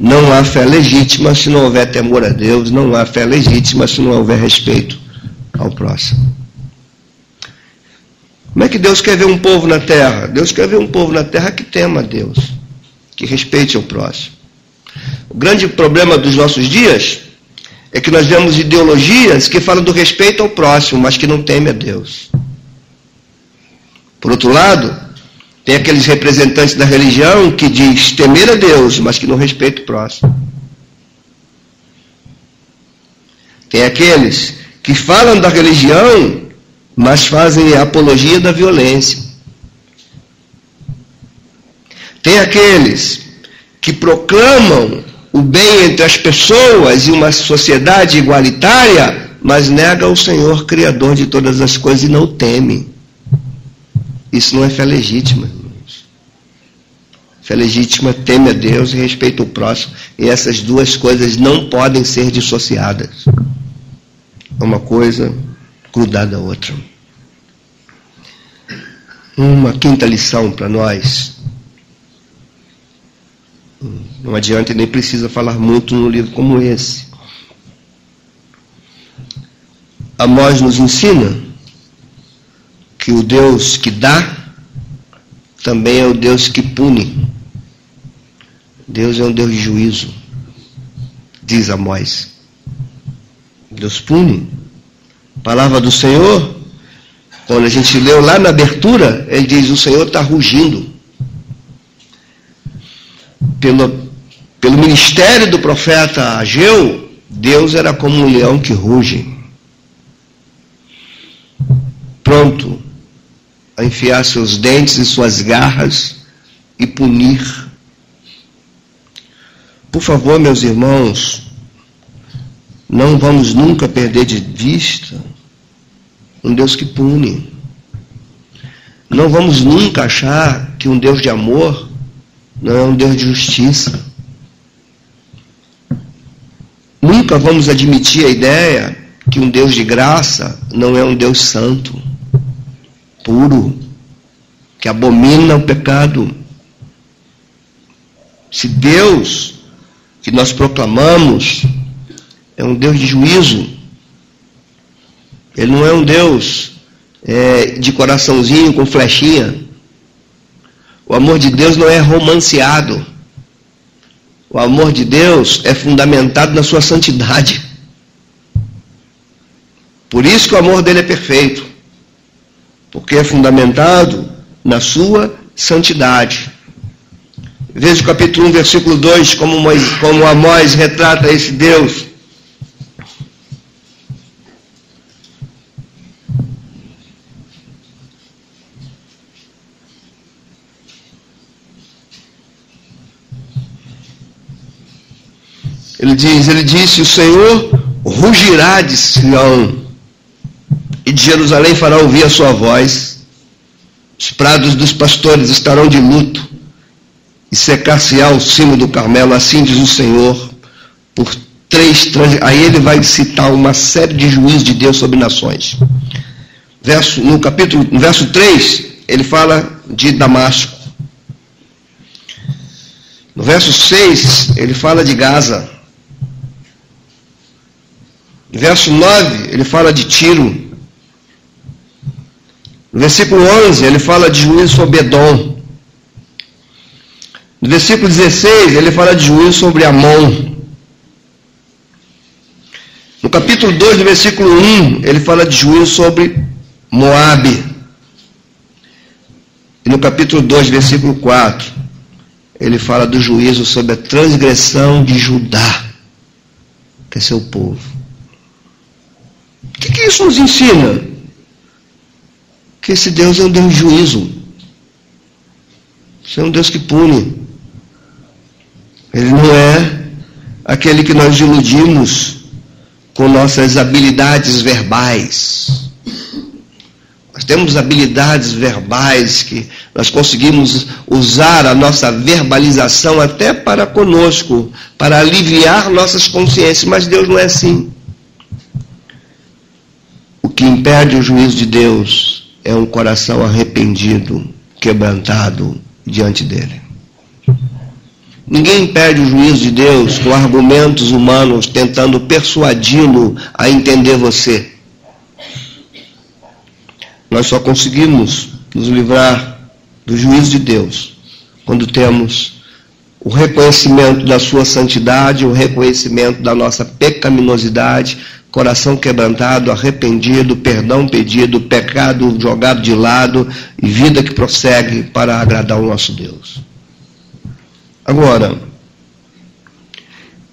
Não há fé legítima se não houver temor a Deus, não há fé legítima se não houver respeito ao próximo. Como é que Deus quer ver um povo na terra? Deus quer ver um povo na terra que tema a Deus, que respeite o próximo. O grande problema dos nossos dias é que nós vemos ideologias que falam do respeito ao próximo, mas que não temem a Deus. Por outro lado, tem aqueles representantes da religião que diz temer a Deus, mas que não respeita o próximo. Tem aqueles que falam da religião, mas fazem apologia da violência. Tem aqueles que proclamam o bem entre as pessoas e uma sociedade igualitária, mas nega o Senhor Criador de todas as coisas e não teme. Isso não é fé legítima, irmãos. Fé legítima teme a Deus e respeita o próximo. E essas duas coisas não podem ser dissociadas. Uma coisa grudada à outra. Uma quinta lição para nós não adianta e nem precisa falar muito num livro como esse. Amós nos ensina que o Deus que dá também é o Deus que pune. Deus é um Deus de juízo, diz Amós. Deus pune. Palavra do Senhor, quando a gente leu lá na abertura, ele diz: O Senhor está rugindo pelo, pelo ministério do profeta Ageu, Deus era como um leão que ruge. Pronto a enfiar seus dentes e suas garras e punir. Por favor, meus irmãos, não vamos nunca perder de vista um Deus que pune. Não vamos nunca achar que um Deus de amor não é um Deus de justiça. Nunca vamos admitir a ideia que um Deus de graça não é um Deus santo, puro, que abomina o pecado. Se Deus que nós proclamamos é um Deus de juízo, Ele não é um Deus é, de coraçãozinho com flechinha, o amor de Deus não é romanceado. O amor de Deus é fundamentado na sua santidade. Por isso que o amor dele é perfeito. Porque é fundamentado na sua santidade. Veja o capítulo 1, versículo 2, como, como Amós retrata esse Deus. Ele diz, ele disse, o Senhor rugirá de Sião, e de Jerusalém fará ouvir a sua voz. Os prados dos pastores estarão de luto, e secar-se-á o cimo do Carmelo, assim diz o Senhor, por três Aí ele vai citar uma série de juízos de Deus sobre nações. Verso, no capítulo, no verso 3, ele fala de Damasco. No verso 6, ele fala de Gaza. Verso 9, ele fala de Tiro. No versículo 11, ele fala de juízo sobre Edom. No versículo 16, ele fala de juízo sobre Amon. No capítulo 2, no versículo 1, ele fala de juízo sobre Moabe. E no capítulo 2, versículo 4, ele fala do juízo sobre a transgressão de Judá, que é seu povo. Que, que isso nos ensina? Que esse Deus é um Deus de juízo. Isso é um Deus que pune. Ele não é aquele que nós iludimos com nossas habilidades verbais. Nós temos habilidades verbais que nós conseguimos usar a nossa verbalização até para conosco, para aliviar nossas consciências, mas Deus não é assim que impede o juízo de Deus é um coração arrependido, quebrantado diante dele. Ninguém impede o juízo de Deus com argumentos humanos tentando persuadi-lo a entender você. Nós só conseguimos nos livrar do juízo de Deus quando temos o reconhecimento da sua santidade, o reconhecimento da nossa pecaminosidade, coração quebrantado, arrependido, perdão pedido, pecado jogado de lado e vida que prossegue para agradar o nosso Deus. Agora,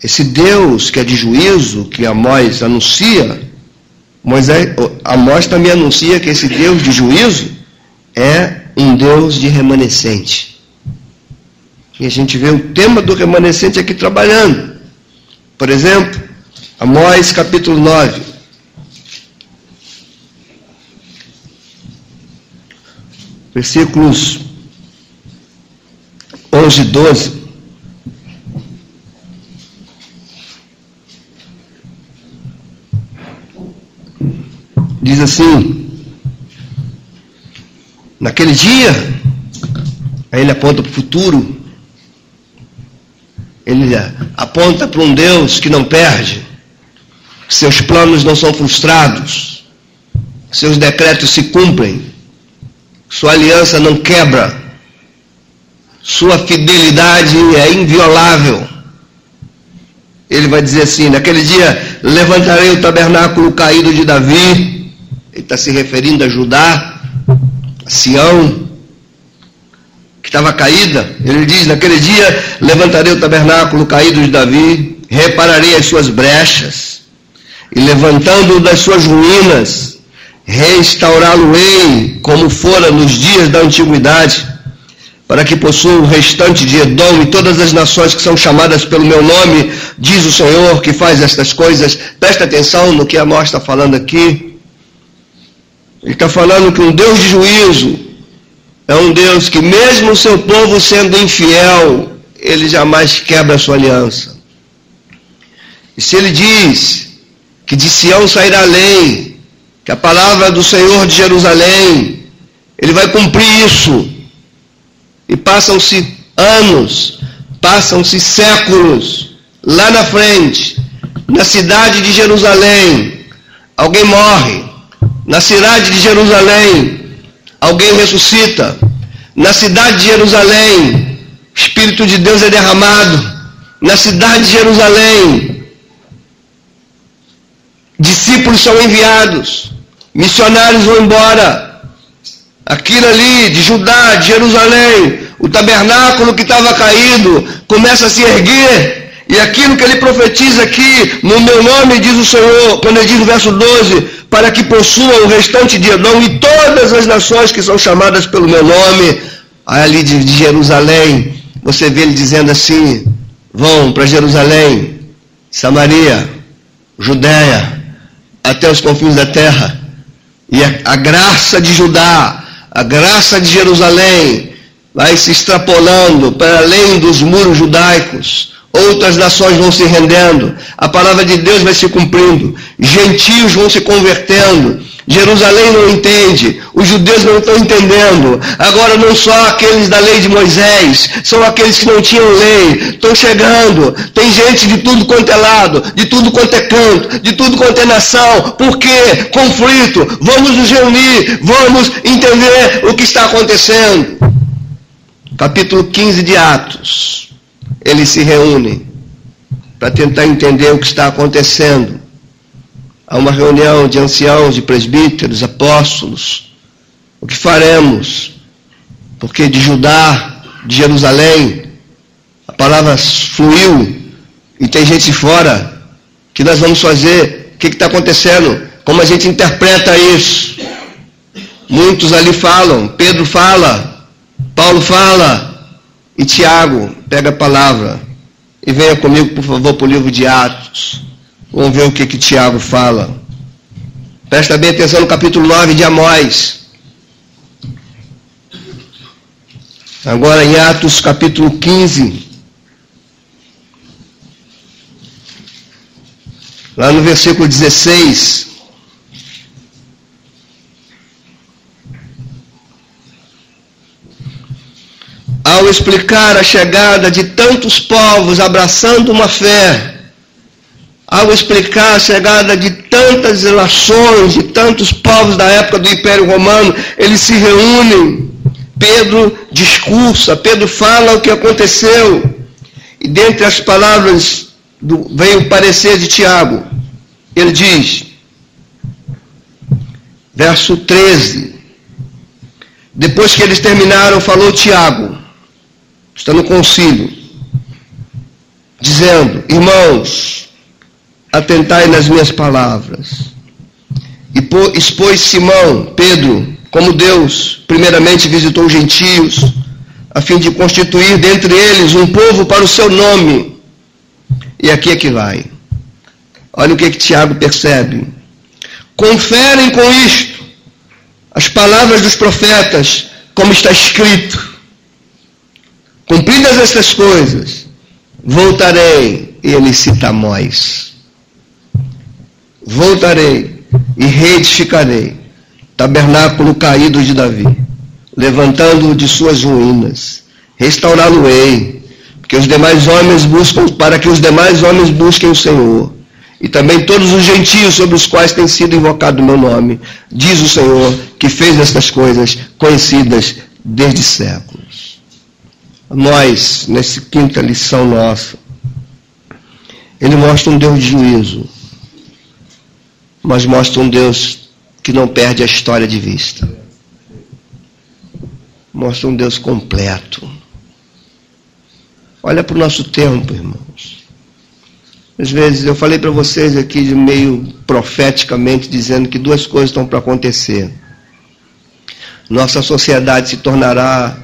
esse Deus que é de juízo, que Amós anuncia, Moisés, Amós também anuncia que esse Deus de juízo é um Deus de remanescente. E a gente vê o tema do remanescente aqui trabalhando. Por exemplo, Amós capítulo 9. Versículos 11 e 12. Diz assim: Naquele dia, aí ele aponta para o futuro, ele aponta para um Deus que não perde, seus planos não são frustrados, seus decretos se cumprem, sua aliança não quebra, sua fidelidade é inviolável. Ele vai dizer assim: naquele dia levantarei o tabernáculo caído de Davi, ele está se referindo a Judá, a Sião, que estava caída, ele diz: Naquele dia levantarei o tabernáculo caído de Davi, repararei as suas brechas, e levantando-o das suas ruínas, restaurá-lo-ei como fora nos dias da antiguidade, para que possua o restante de Edom e todas as nações que são chamadas pelo meu nome, diz o Senhor que faz estas coisas. Presta atenção no que a nós está falando aqui. Ele está falando que um Deus de juízo é um Deus que, mesmo o seu povo sendo infiel, ele jamais quebra a sua aliança. E se ele diz que de Sião sairá a lei, que a palavra do Senhor de Jerusalém, ele vai cumprir isso. E passam-se anos, passam-se séculos, lá na frente, na cidade de Jerusalém, alguém morre. Na cidade de Jerusalém, alguém ressuscita. Na cidade de Jerusalém, o Espírito de Deus é derramado. Na cidade de Jerusalém, discípulos são enviados, missionários vão embora. Aquilo ali de Judá, de Jerusalém, o tabernáculo que estava caído começa a se erguer. E aquilo que ele profetiza aqui, no meu nome, diz o Senhor, quando ele diz no verso 12: para que possuam o restante de Edom e todas as nações que são chamadas pelo meu nome, ali de, Jerusalém, você vê ele dizendo assim: vão para Jerusalém, Samaria, Judéia, até os confins da terra, e a, a graça de Judá, a graça de Jerusalém, vai se extrapolando para além dos muros judaicos Outras nações vão se rendendo, a palavra de Deus vai se cumprindo, gentios vão se convertendo, Jerusalém não entende, os judeus não estão entendendo. Agora não só aqueles da lei de Moisés, são aqueles que não tinham lei, estão chegando. Tem gente de tudo quanto é lado, de tudo quanto é canto, de tudo quanto é nação. Por quê? Conflito. Vamos nos reunir, vamos entender o que está acontecendo. Capítulo 15 de Atos eles se reúnem para tentar entender o que está acontecendo. Há uma reunião de anciãos, de presbíteros, apóstolos. O que faremos? Porque de Judá, de Jerusalém, a palavra fluiu e tem gente fora. O que nós vamos fazer? O que está acontecendo? Como a gente interpreta isso? Muitos ali falam, Pedro fala, Paulo fala, e Tiago, pega a palavra e venha comigo, por favor, para o livro de Atos. Vamos ver o que, que Tiago fala. Presta bem atenção no capítulo 9 de Amós. Agora em Atos capítulo 15. Lá no versículo 16. Ao explicar a chegada de tantos povos abraçando uma fé, ao explicar a chegada de tantas relações, de tantos povos da época do Império Romano, eles se reúnem. Pedro discursa, Pedro fala o que aconteceu. E dentre as palavras do, vem o parecer de Tiago. Ele diz, verso 13: Depois que eles terminaram, falou Tiago, está no concílio, dizendo: Irmãos, atentai nas minhas palavras. E expôs Simão, Pedro, como Deus primeiramente visitou os gentios, a fim de constituir dentre eles um povo para o seu nome. E aqui é que vai. Olha o que, que Tiago percebe. Conferem com isto as palavras dos profetas, como está escrito. Cumpridas estas coisas, voltarei, e ele cita Amós. Voltarei e reedificarei tabernáculo caído de Davi, levantando-o de suas ruínas, restaurá-lo-ei, que os demais homens buscam, para que os demais homens busquem o Senhor, e também todos os gentios sobre os quais tem sido invocado o meu nome, diz o Senhor, que fez estas coisas conhecidas desde séculos. Nós, nessa quinta lição nossa, ele mostra um Deus de juízo, mas mostra um Deus que não perde a história de vista. Mostra um Deus completo. Olha para o nosso tempo, irmãos. Às vezes eu falei para vocês aqui de meio profeticamente dizendo que duas coisas estão para acontecer. Nossa sociedade se tornará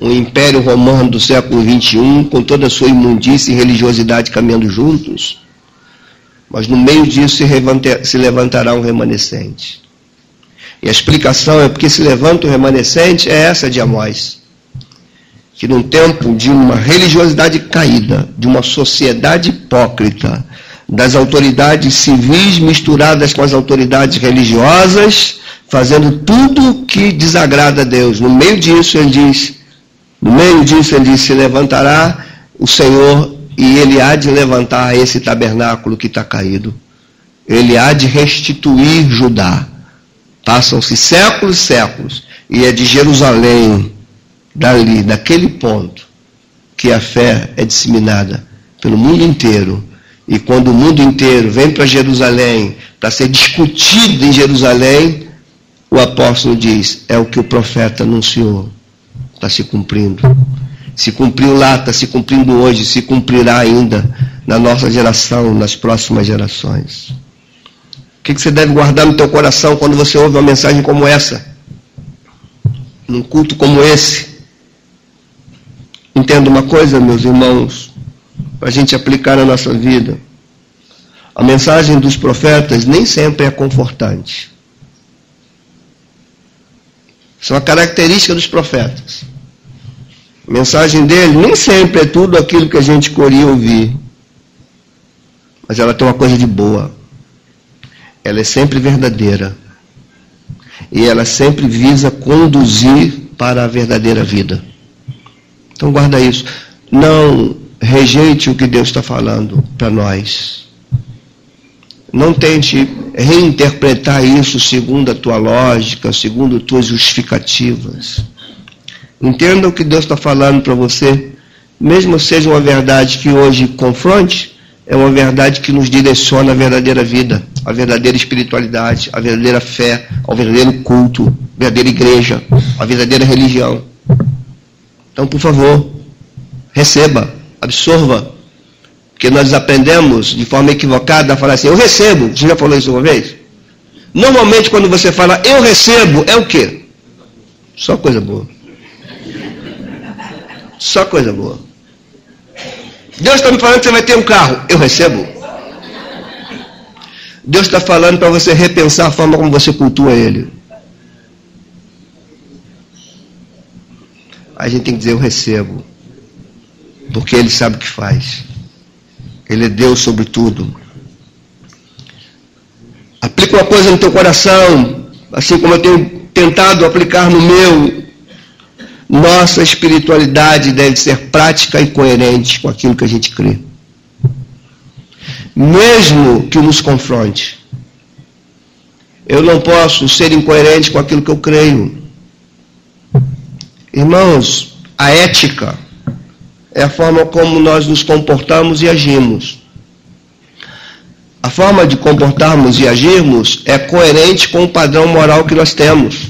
um império romano do século XXI, com toda a sua imundícia e religiosidade caminhando juntos. Mas no meio disso se levantará um remanescente. E a explicação é porque se levanta o remanescente é essa de Amós. Que num tempo de uma religiosidade caída, de uma sociedade hipócrita, das autoridades civis misturadas com as autoridades religiosas, fazendo tudo que desagrada a Deus. No meio disso ele diz, no meio disso ele diz, se levantará o Senhor e ele há de levantar esse tabernáculo que está caído. Ele há de restituir Judá. Passam-se séculos e séculos, e é de Jerusalém, dali, daquele ponto, que a fé é disseminada pelo mundo inteiro. E quando o mundo inteiro vem para Jerusalém, para ser discutido em Jerusalém, o apóstolo diz: é o que o profeta anunciou, está se cumprindo. Se cumpriu lá, está se cumprindo hoje, se cumprirá ainda na nossa geração, nas próximas gerações. O que, você deve guardar no teu coração quando você ouve uma mensagem como essa? Num culto como esse? Entenda uma coisa, meus irmãos, para a gente aplicar na nossa vida. A mensagem dos profetas nem sempre é confortante. Isso é uma característica dos profetas. A mensagem dele nem sempre é tudo aquilo que a gente queria ouvir. Mas ela tem uma coisa de boa ela é sempre verdadeira. E ela sempre visa conduzir para a verdadeira vida. Então guarda isso. Não rejeite o que Deus está falando para nós. Não tente reinterpretar isso segundo a tua lógica, segundo tuas justificativas. Entenda o que Deus está falando para você, mesmo seja uma verdade que hoje confronte, é uma verdade que nos direciona à verdadeira vida, à verdadeira espiritualidade, à verdadeira fé, ao verdadeiro culto, à verdadeira igreja, à verdadeira religião. Então, por favor, receba, absorva. Porque nós aprendemos de forma equivocada a falar assim, eu recebo. Você já falou isso uma vez? Normalmente quando você fala eu recebo, é o quê? Só coisa boa. Só coisa boa. Deus está me falando que você vai ter um carro. Eu recebo. Deus está falando para você repensar a forma como você cultua Ele. A gente tem que dizer: Eu recebo. Porque Ele sabe o que faz. Ele é Deus sobre tudo. Aplica uma coisa no teu coração, assim como eu tenho tentado aplicar no meu, nossa espiritualidade deve ser prática e coerente com aquilo que a gente crê. Mesmo que nos confronte. Eu não posso ser incoerente com aquilo que eu creio. Irmãos, a ética é a forma como nós nos comportamos e agimos. A forma de comportarmos e agirmos é coerente com o padrão moral que nós temos.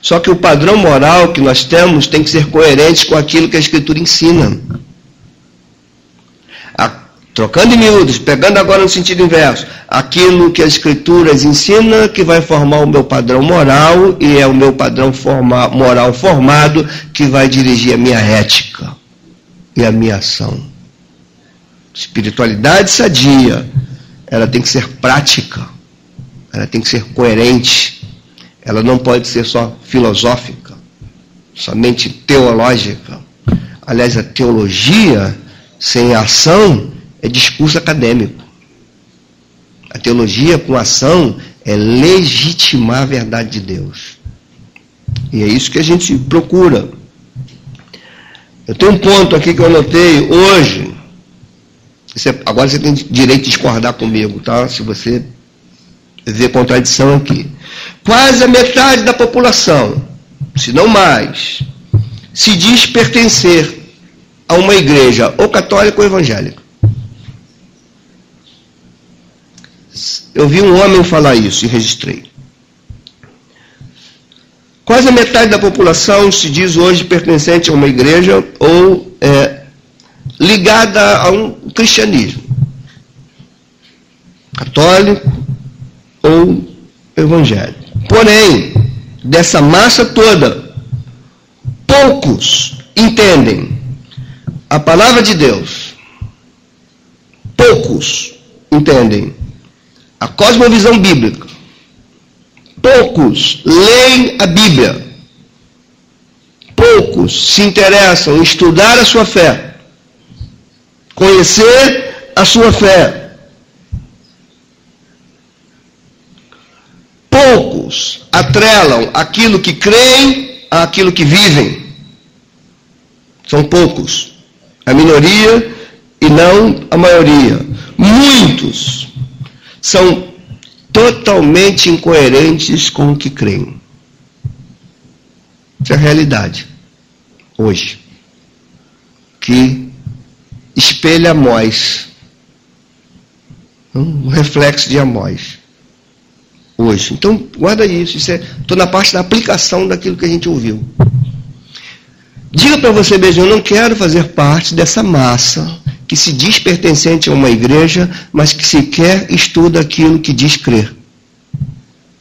Só que o padrão moral que nós temos tem que ser coerente com aquilo que a Escritura ensina. Trocando em miúdos, pegando agora no sentido inverso, aquilo que as escrituras ensinam que vai formar o meu padrão moral e é o meu padrão forma, moral formado que vai dirigir a minha ética e a minha ação. Espiritualidade sadia, ela tem que ser prática, ela tem que ser coerente, ela não pode ser só filosófica, somente teológica. Aliás, a teologia sem ação é discurso acadêmico. A teologia com ação é legitimar a verdade de Deus. E é isso que a gente procura. Eu tenho um ponto aqui que eu anotei hoje. Você, agora você tem direito de discordar comigo, tá? Se você vê contradição aqui. Quase a metade da população, se não mais, se diz pertencer a uma igreja ou católica ou evangélica. Eu vi um homem falar isso e registrei. Quase a metade da população se diz hoje pertencente a uma igreja ou é, ligada a um cristianismo, católico ou evangélico. Porém, dessa massa toda, poucos entendem a palavra de Deus. Poucos entendem a cosmovisão bíblica. Poucos leem a Bíblia. Poucos se interessam em estudar a sua fé, conhecer a sua fé. Poucos atrelam aquilo que creem àquilo que vivem. São poucos. A minoria e não a maioria. Muitos são totalmente incoerentes com o que creem. Isso é a realidade. Hoje. Que espelha Amós. Um reflexo de Amós. Hoje. Então, guarda isso. Estou é, na parte da aplicação daquilo que a gente ouviu. Diga para você mesmo, eu não quero fazer parte dessa massa que se diz pertencente a uma igreja, mas que sequer estuda aquilo que diz crer.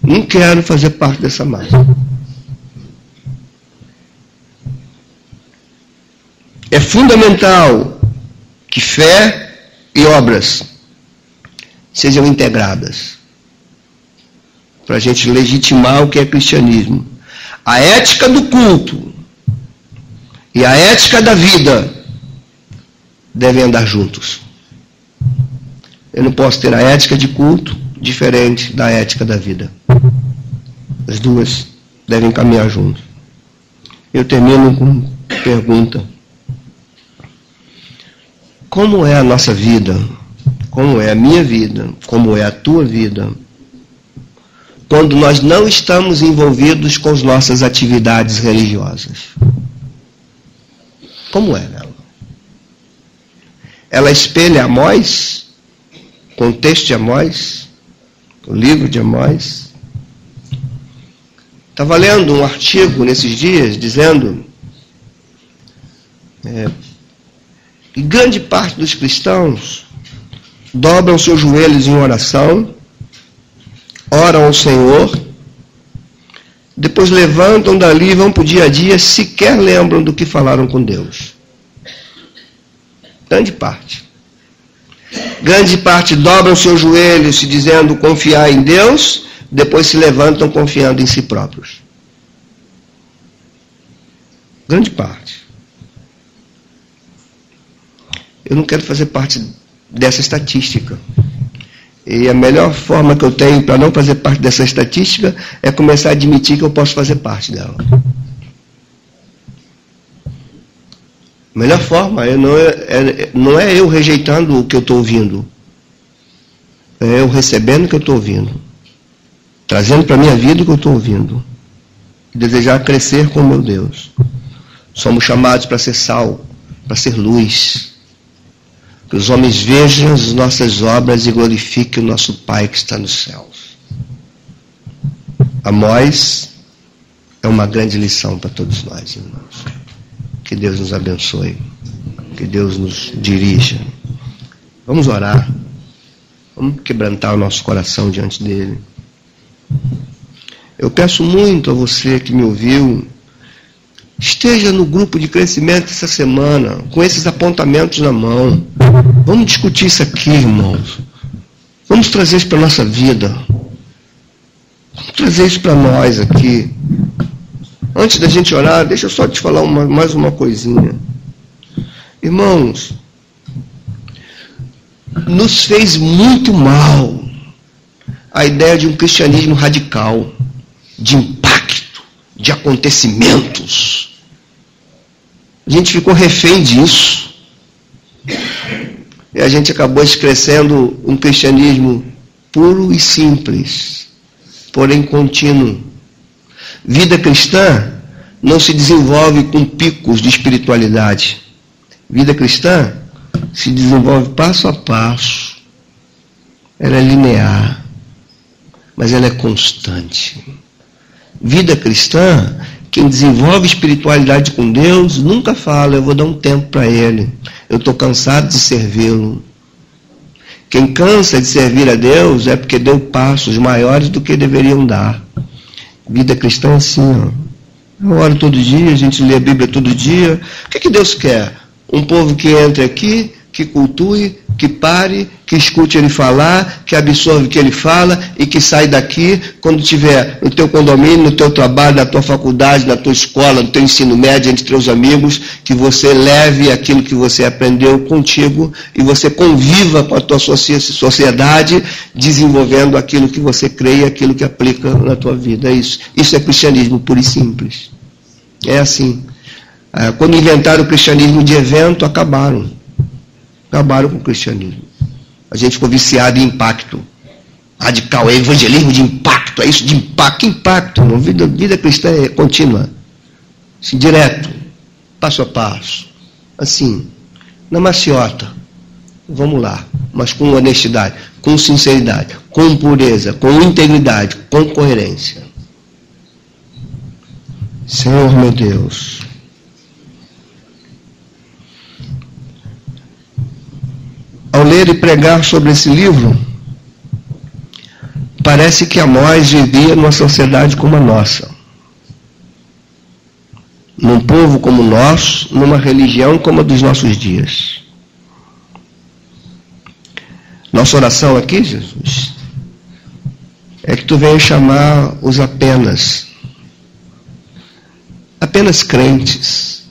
Não quero fazer parte dessa massa. É fundamental que fé e obras sejam integradas para a gente legitimar o que é cristianismo. A ética do culto e a ética da vida devem andar juntos. Eu não posso ter a ética de culto diferente da ética da vida. As duas devem caminhar juntos. Eu termino com pergunta. Como é a nossa vida? Como é a minha vida? Como é a tua vida? Quando nós não estamos envolvidos com as nossas atividades religiosas. Como é, ela? Ela espelha Amós, contexto de Amós, o livro de Amós. Estava lendo um artigo nesses dias dizendo é, que grande parte dos cristãos dobram seus joelhos em oração, oram ao Senhor, depois levantam dali e vão para o dia a dia, sequer lembram do que falaram com Deus. Grande parte. Grande parte dobram seus joelhos se dizendo confiar em Deus, depois se levantam confiando em si próprios. Grande parte. Eu não quero fazer parte dessa estatística. E a melhor forma que eu tenho para não fazer parte dessa estatística é começar a admitir que eu posso fazer parte dela. A melhor forma é não, é, é, não é eu rejeitando o que eu estou ouvindo. É eu recebendo o que eu estou ouvindo. Trazendo para a minha vida o que eu estou ouvindo. Desejar crescer com meu Deus. Somos chamados para ser sal para ser luz. Que os homens vejam as nossas obras e glorifiquem o nosso Pai que está nos céus. Amós é uma grande lição para todos nós, irmãos. Que Deus nos abençoe. Que Deus nos dirija. Vamos orar. Vamos quebrantar o nosso coração diante dele. Eu peço muito a você que me ouviu, esteja no grupo de crescimento essa semana, com esses apontamentos na mão. Vamos discutir isso aqui, irmãos. Vamos trazer isso para a nossa vida. Vamos trazer isso para nós aqui. Antes da gente orar, deixa eu só te falar uma, mais uma coisinha. Irmãos, nos fez muito mal a ideia de um cristianismo radical, de impacto, de acontecimentos. A gente ficou refém disso. E a gente acabou crescendo um cristianismo puro e simples, porém contínuo. Vida cristã não se desenvolve com picos de espiritualidade. Vida cristã se desenvolve passo a passo. Ela é linear, mas ela é constante. Vida cristã, quem desenvolve espiritualidade com Deus, nunca fala, eu vou dar um tempo para Ele. Eu estou cansado de servi-lo. Quem cansa de servir a Deus é porque deu passos maiores do que deveriam dar. Vida cristã é assim, ó. Eu oro todo dia, a gente lê a Bíblia todo dia. O que, que Deus quer? Um povo que entre aqui, que cultue, que pare, que escute ele falar, que absorve o que ele fala e que sai daqui quando tiver no teu condomínio, no teu trabalho, na tua faculdade, na tua escola, no teu ensino médio, entre teus amigos, que você leve aquilo que você aprendeu contigo e você conviva com a tua sociedade, desenvolvendo aquilo que você crê e aquilo que aplica na tua vida. É isso. Isso é cristianismo puro e simples. É assim. Ah, quando inventaram o cristianismo de evento, acabaram. Acabaram com o cristianismo. A gente ficou viciado em impacto. Radical, é evangelismo de impacto, é isso de impacto. Que impacto? A vida, vida cristã é contínua. Assim, direto, passo a passo. Assim, na maciota. Vamos lá, mas com honestidade, com sinceridade, com pureza, com integridade, com coerência. Senhor meu Deus, ao ler e pregar sobre esse livro, parece que Amós vivia numa sociedade como a nossa. Num povo como o nosso, numa religião como a dos nossos dias. Nossa oração aqui, Jesus, é que tu venha chamar os apenas, apenas crentes.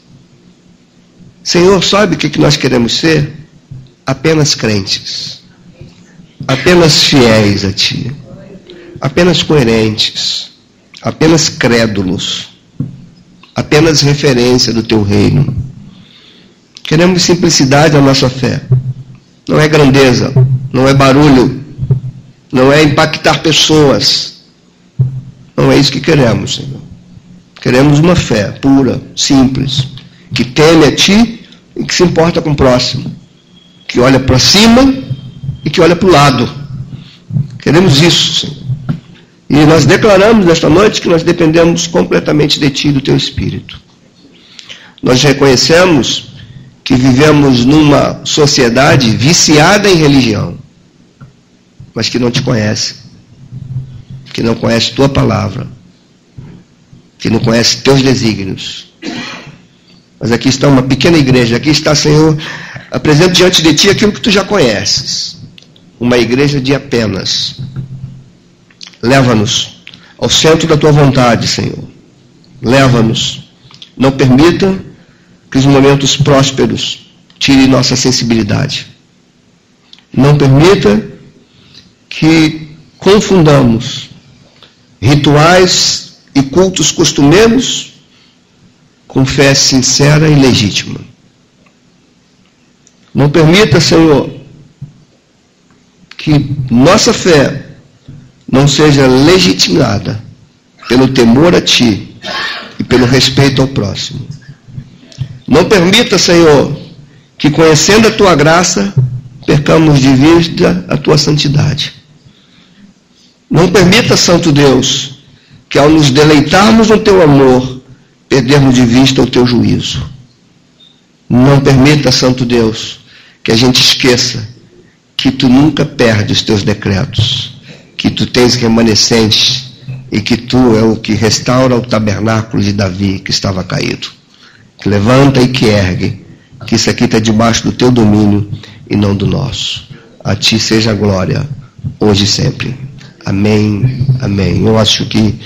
Senhor, sabe o que nós queremos ser? Apenas crentes, apenas fiéis a Ti, apenas coerentes, apenas crédulos, apenas referência do Teu reino. Queremos simplicidade na nossa fé. Não é grandeza, não é barulho, não é impactar pessoas. Não é isso que queremos, Senhor. Queremos uma fé pura, simples, que teme a Ti e que se importa com o próximo que olha para cima e que olha para o lado. Queremos isso, Senhor. E nós declaramos nesta noite que nós dependemos completamente de Ti, do Teu Espírito. Nós reconhecemos que vivemos numa sociedade viciada em religião, mas que não te conhece, que não conhece Tua palavra, que não conhece Teus desígnios. Mas aqui está uma pequena igreja, aqui está, Senhor, apresento diante de ti aquilo que tu já conheces. Uma igreja de apenas. Leva-nos ao centro da tua vontade, Senhor. Leva-nos. Não permita que os momentos prósperos tirem nossa sensibilidade. Não permita que confundamos rituais e cultos costumeiros com fé sincera e legítima. Não permita, Senhor, que nossa fé não seja legitimada pelo temor a Ti e pelo respeito ao próximo. Não permita, Senhor, que conhecendo a tua graça, percamos de vista a tua santidade. Não permita, Santo Deus, que ao nos deleitarmos no teu amor, perdermos de vista o teu juízo. Não permita, Santo Deus, que a gente esqueça que tu nunca perdes os teus decretos, que tu tens remanescentes e que tu é o que restaura o tabernáculo de Davi que estava caído. Que levanta e que ergue, que isso aqui está debaixo do teu domínio e não do nosso. A ti seja a glória, hoje e sempre. Amém, amém. Eu acho que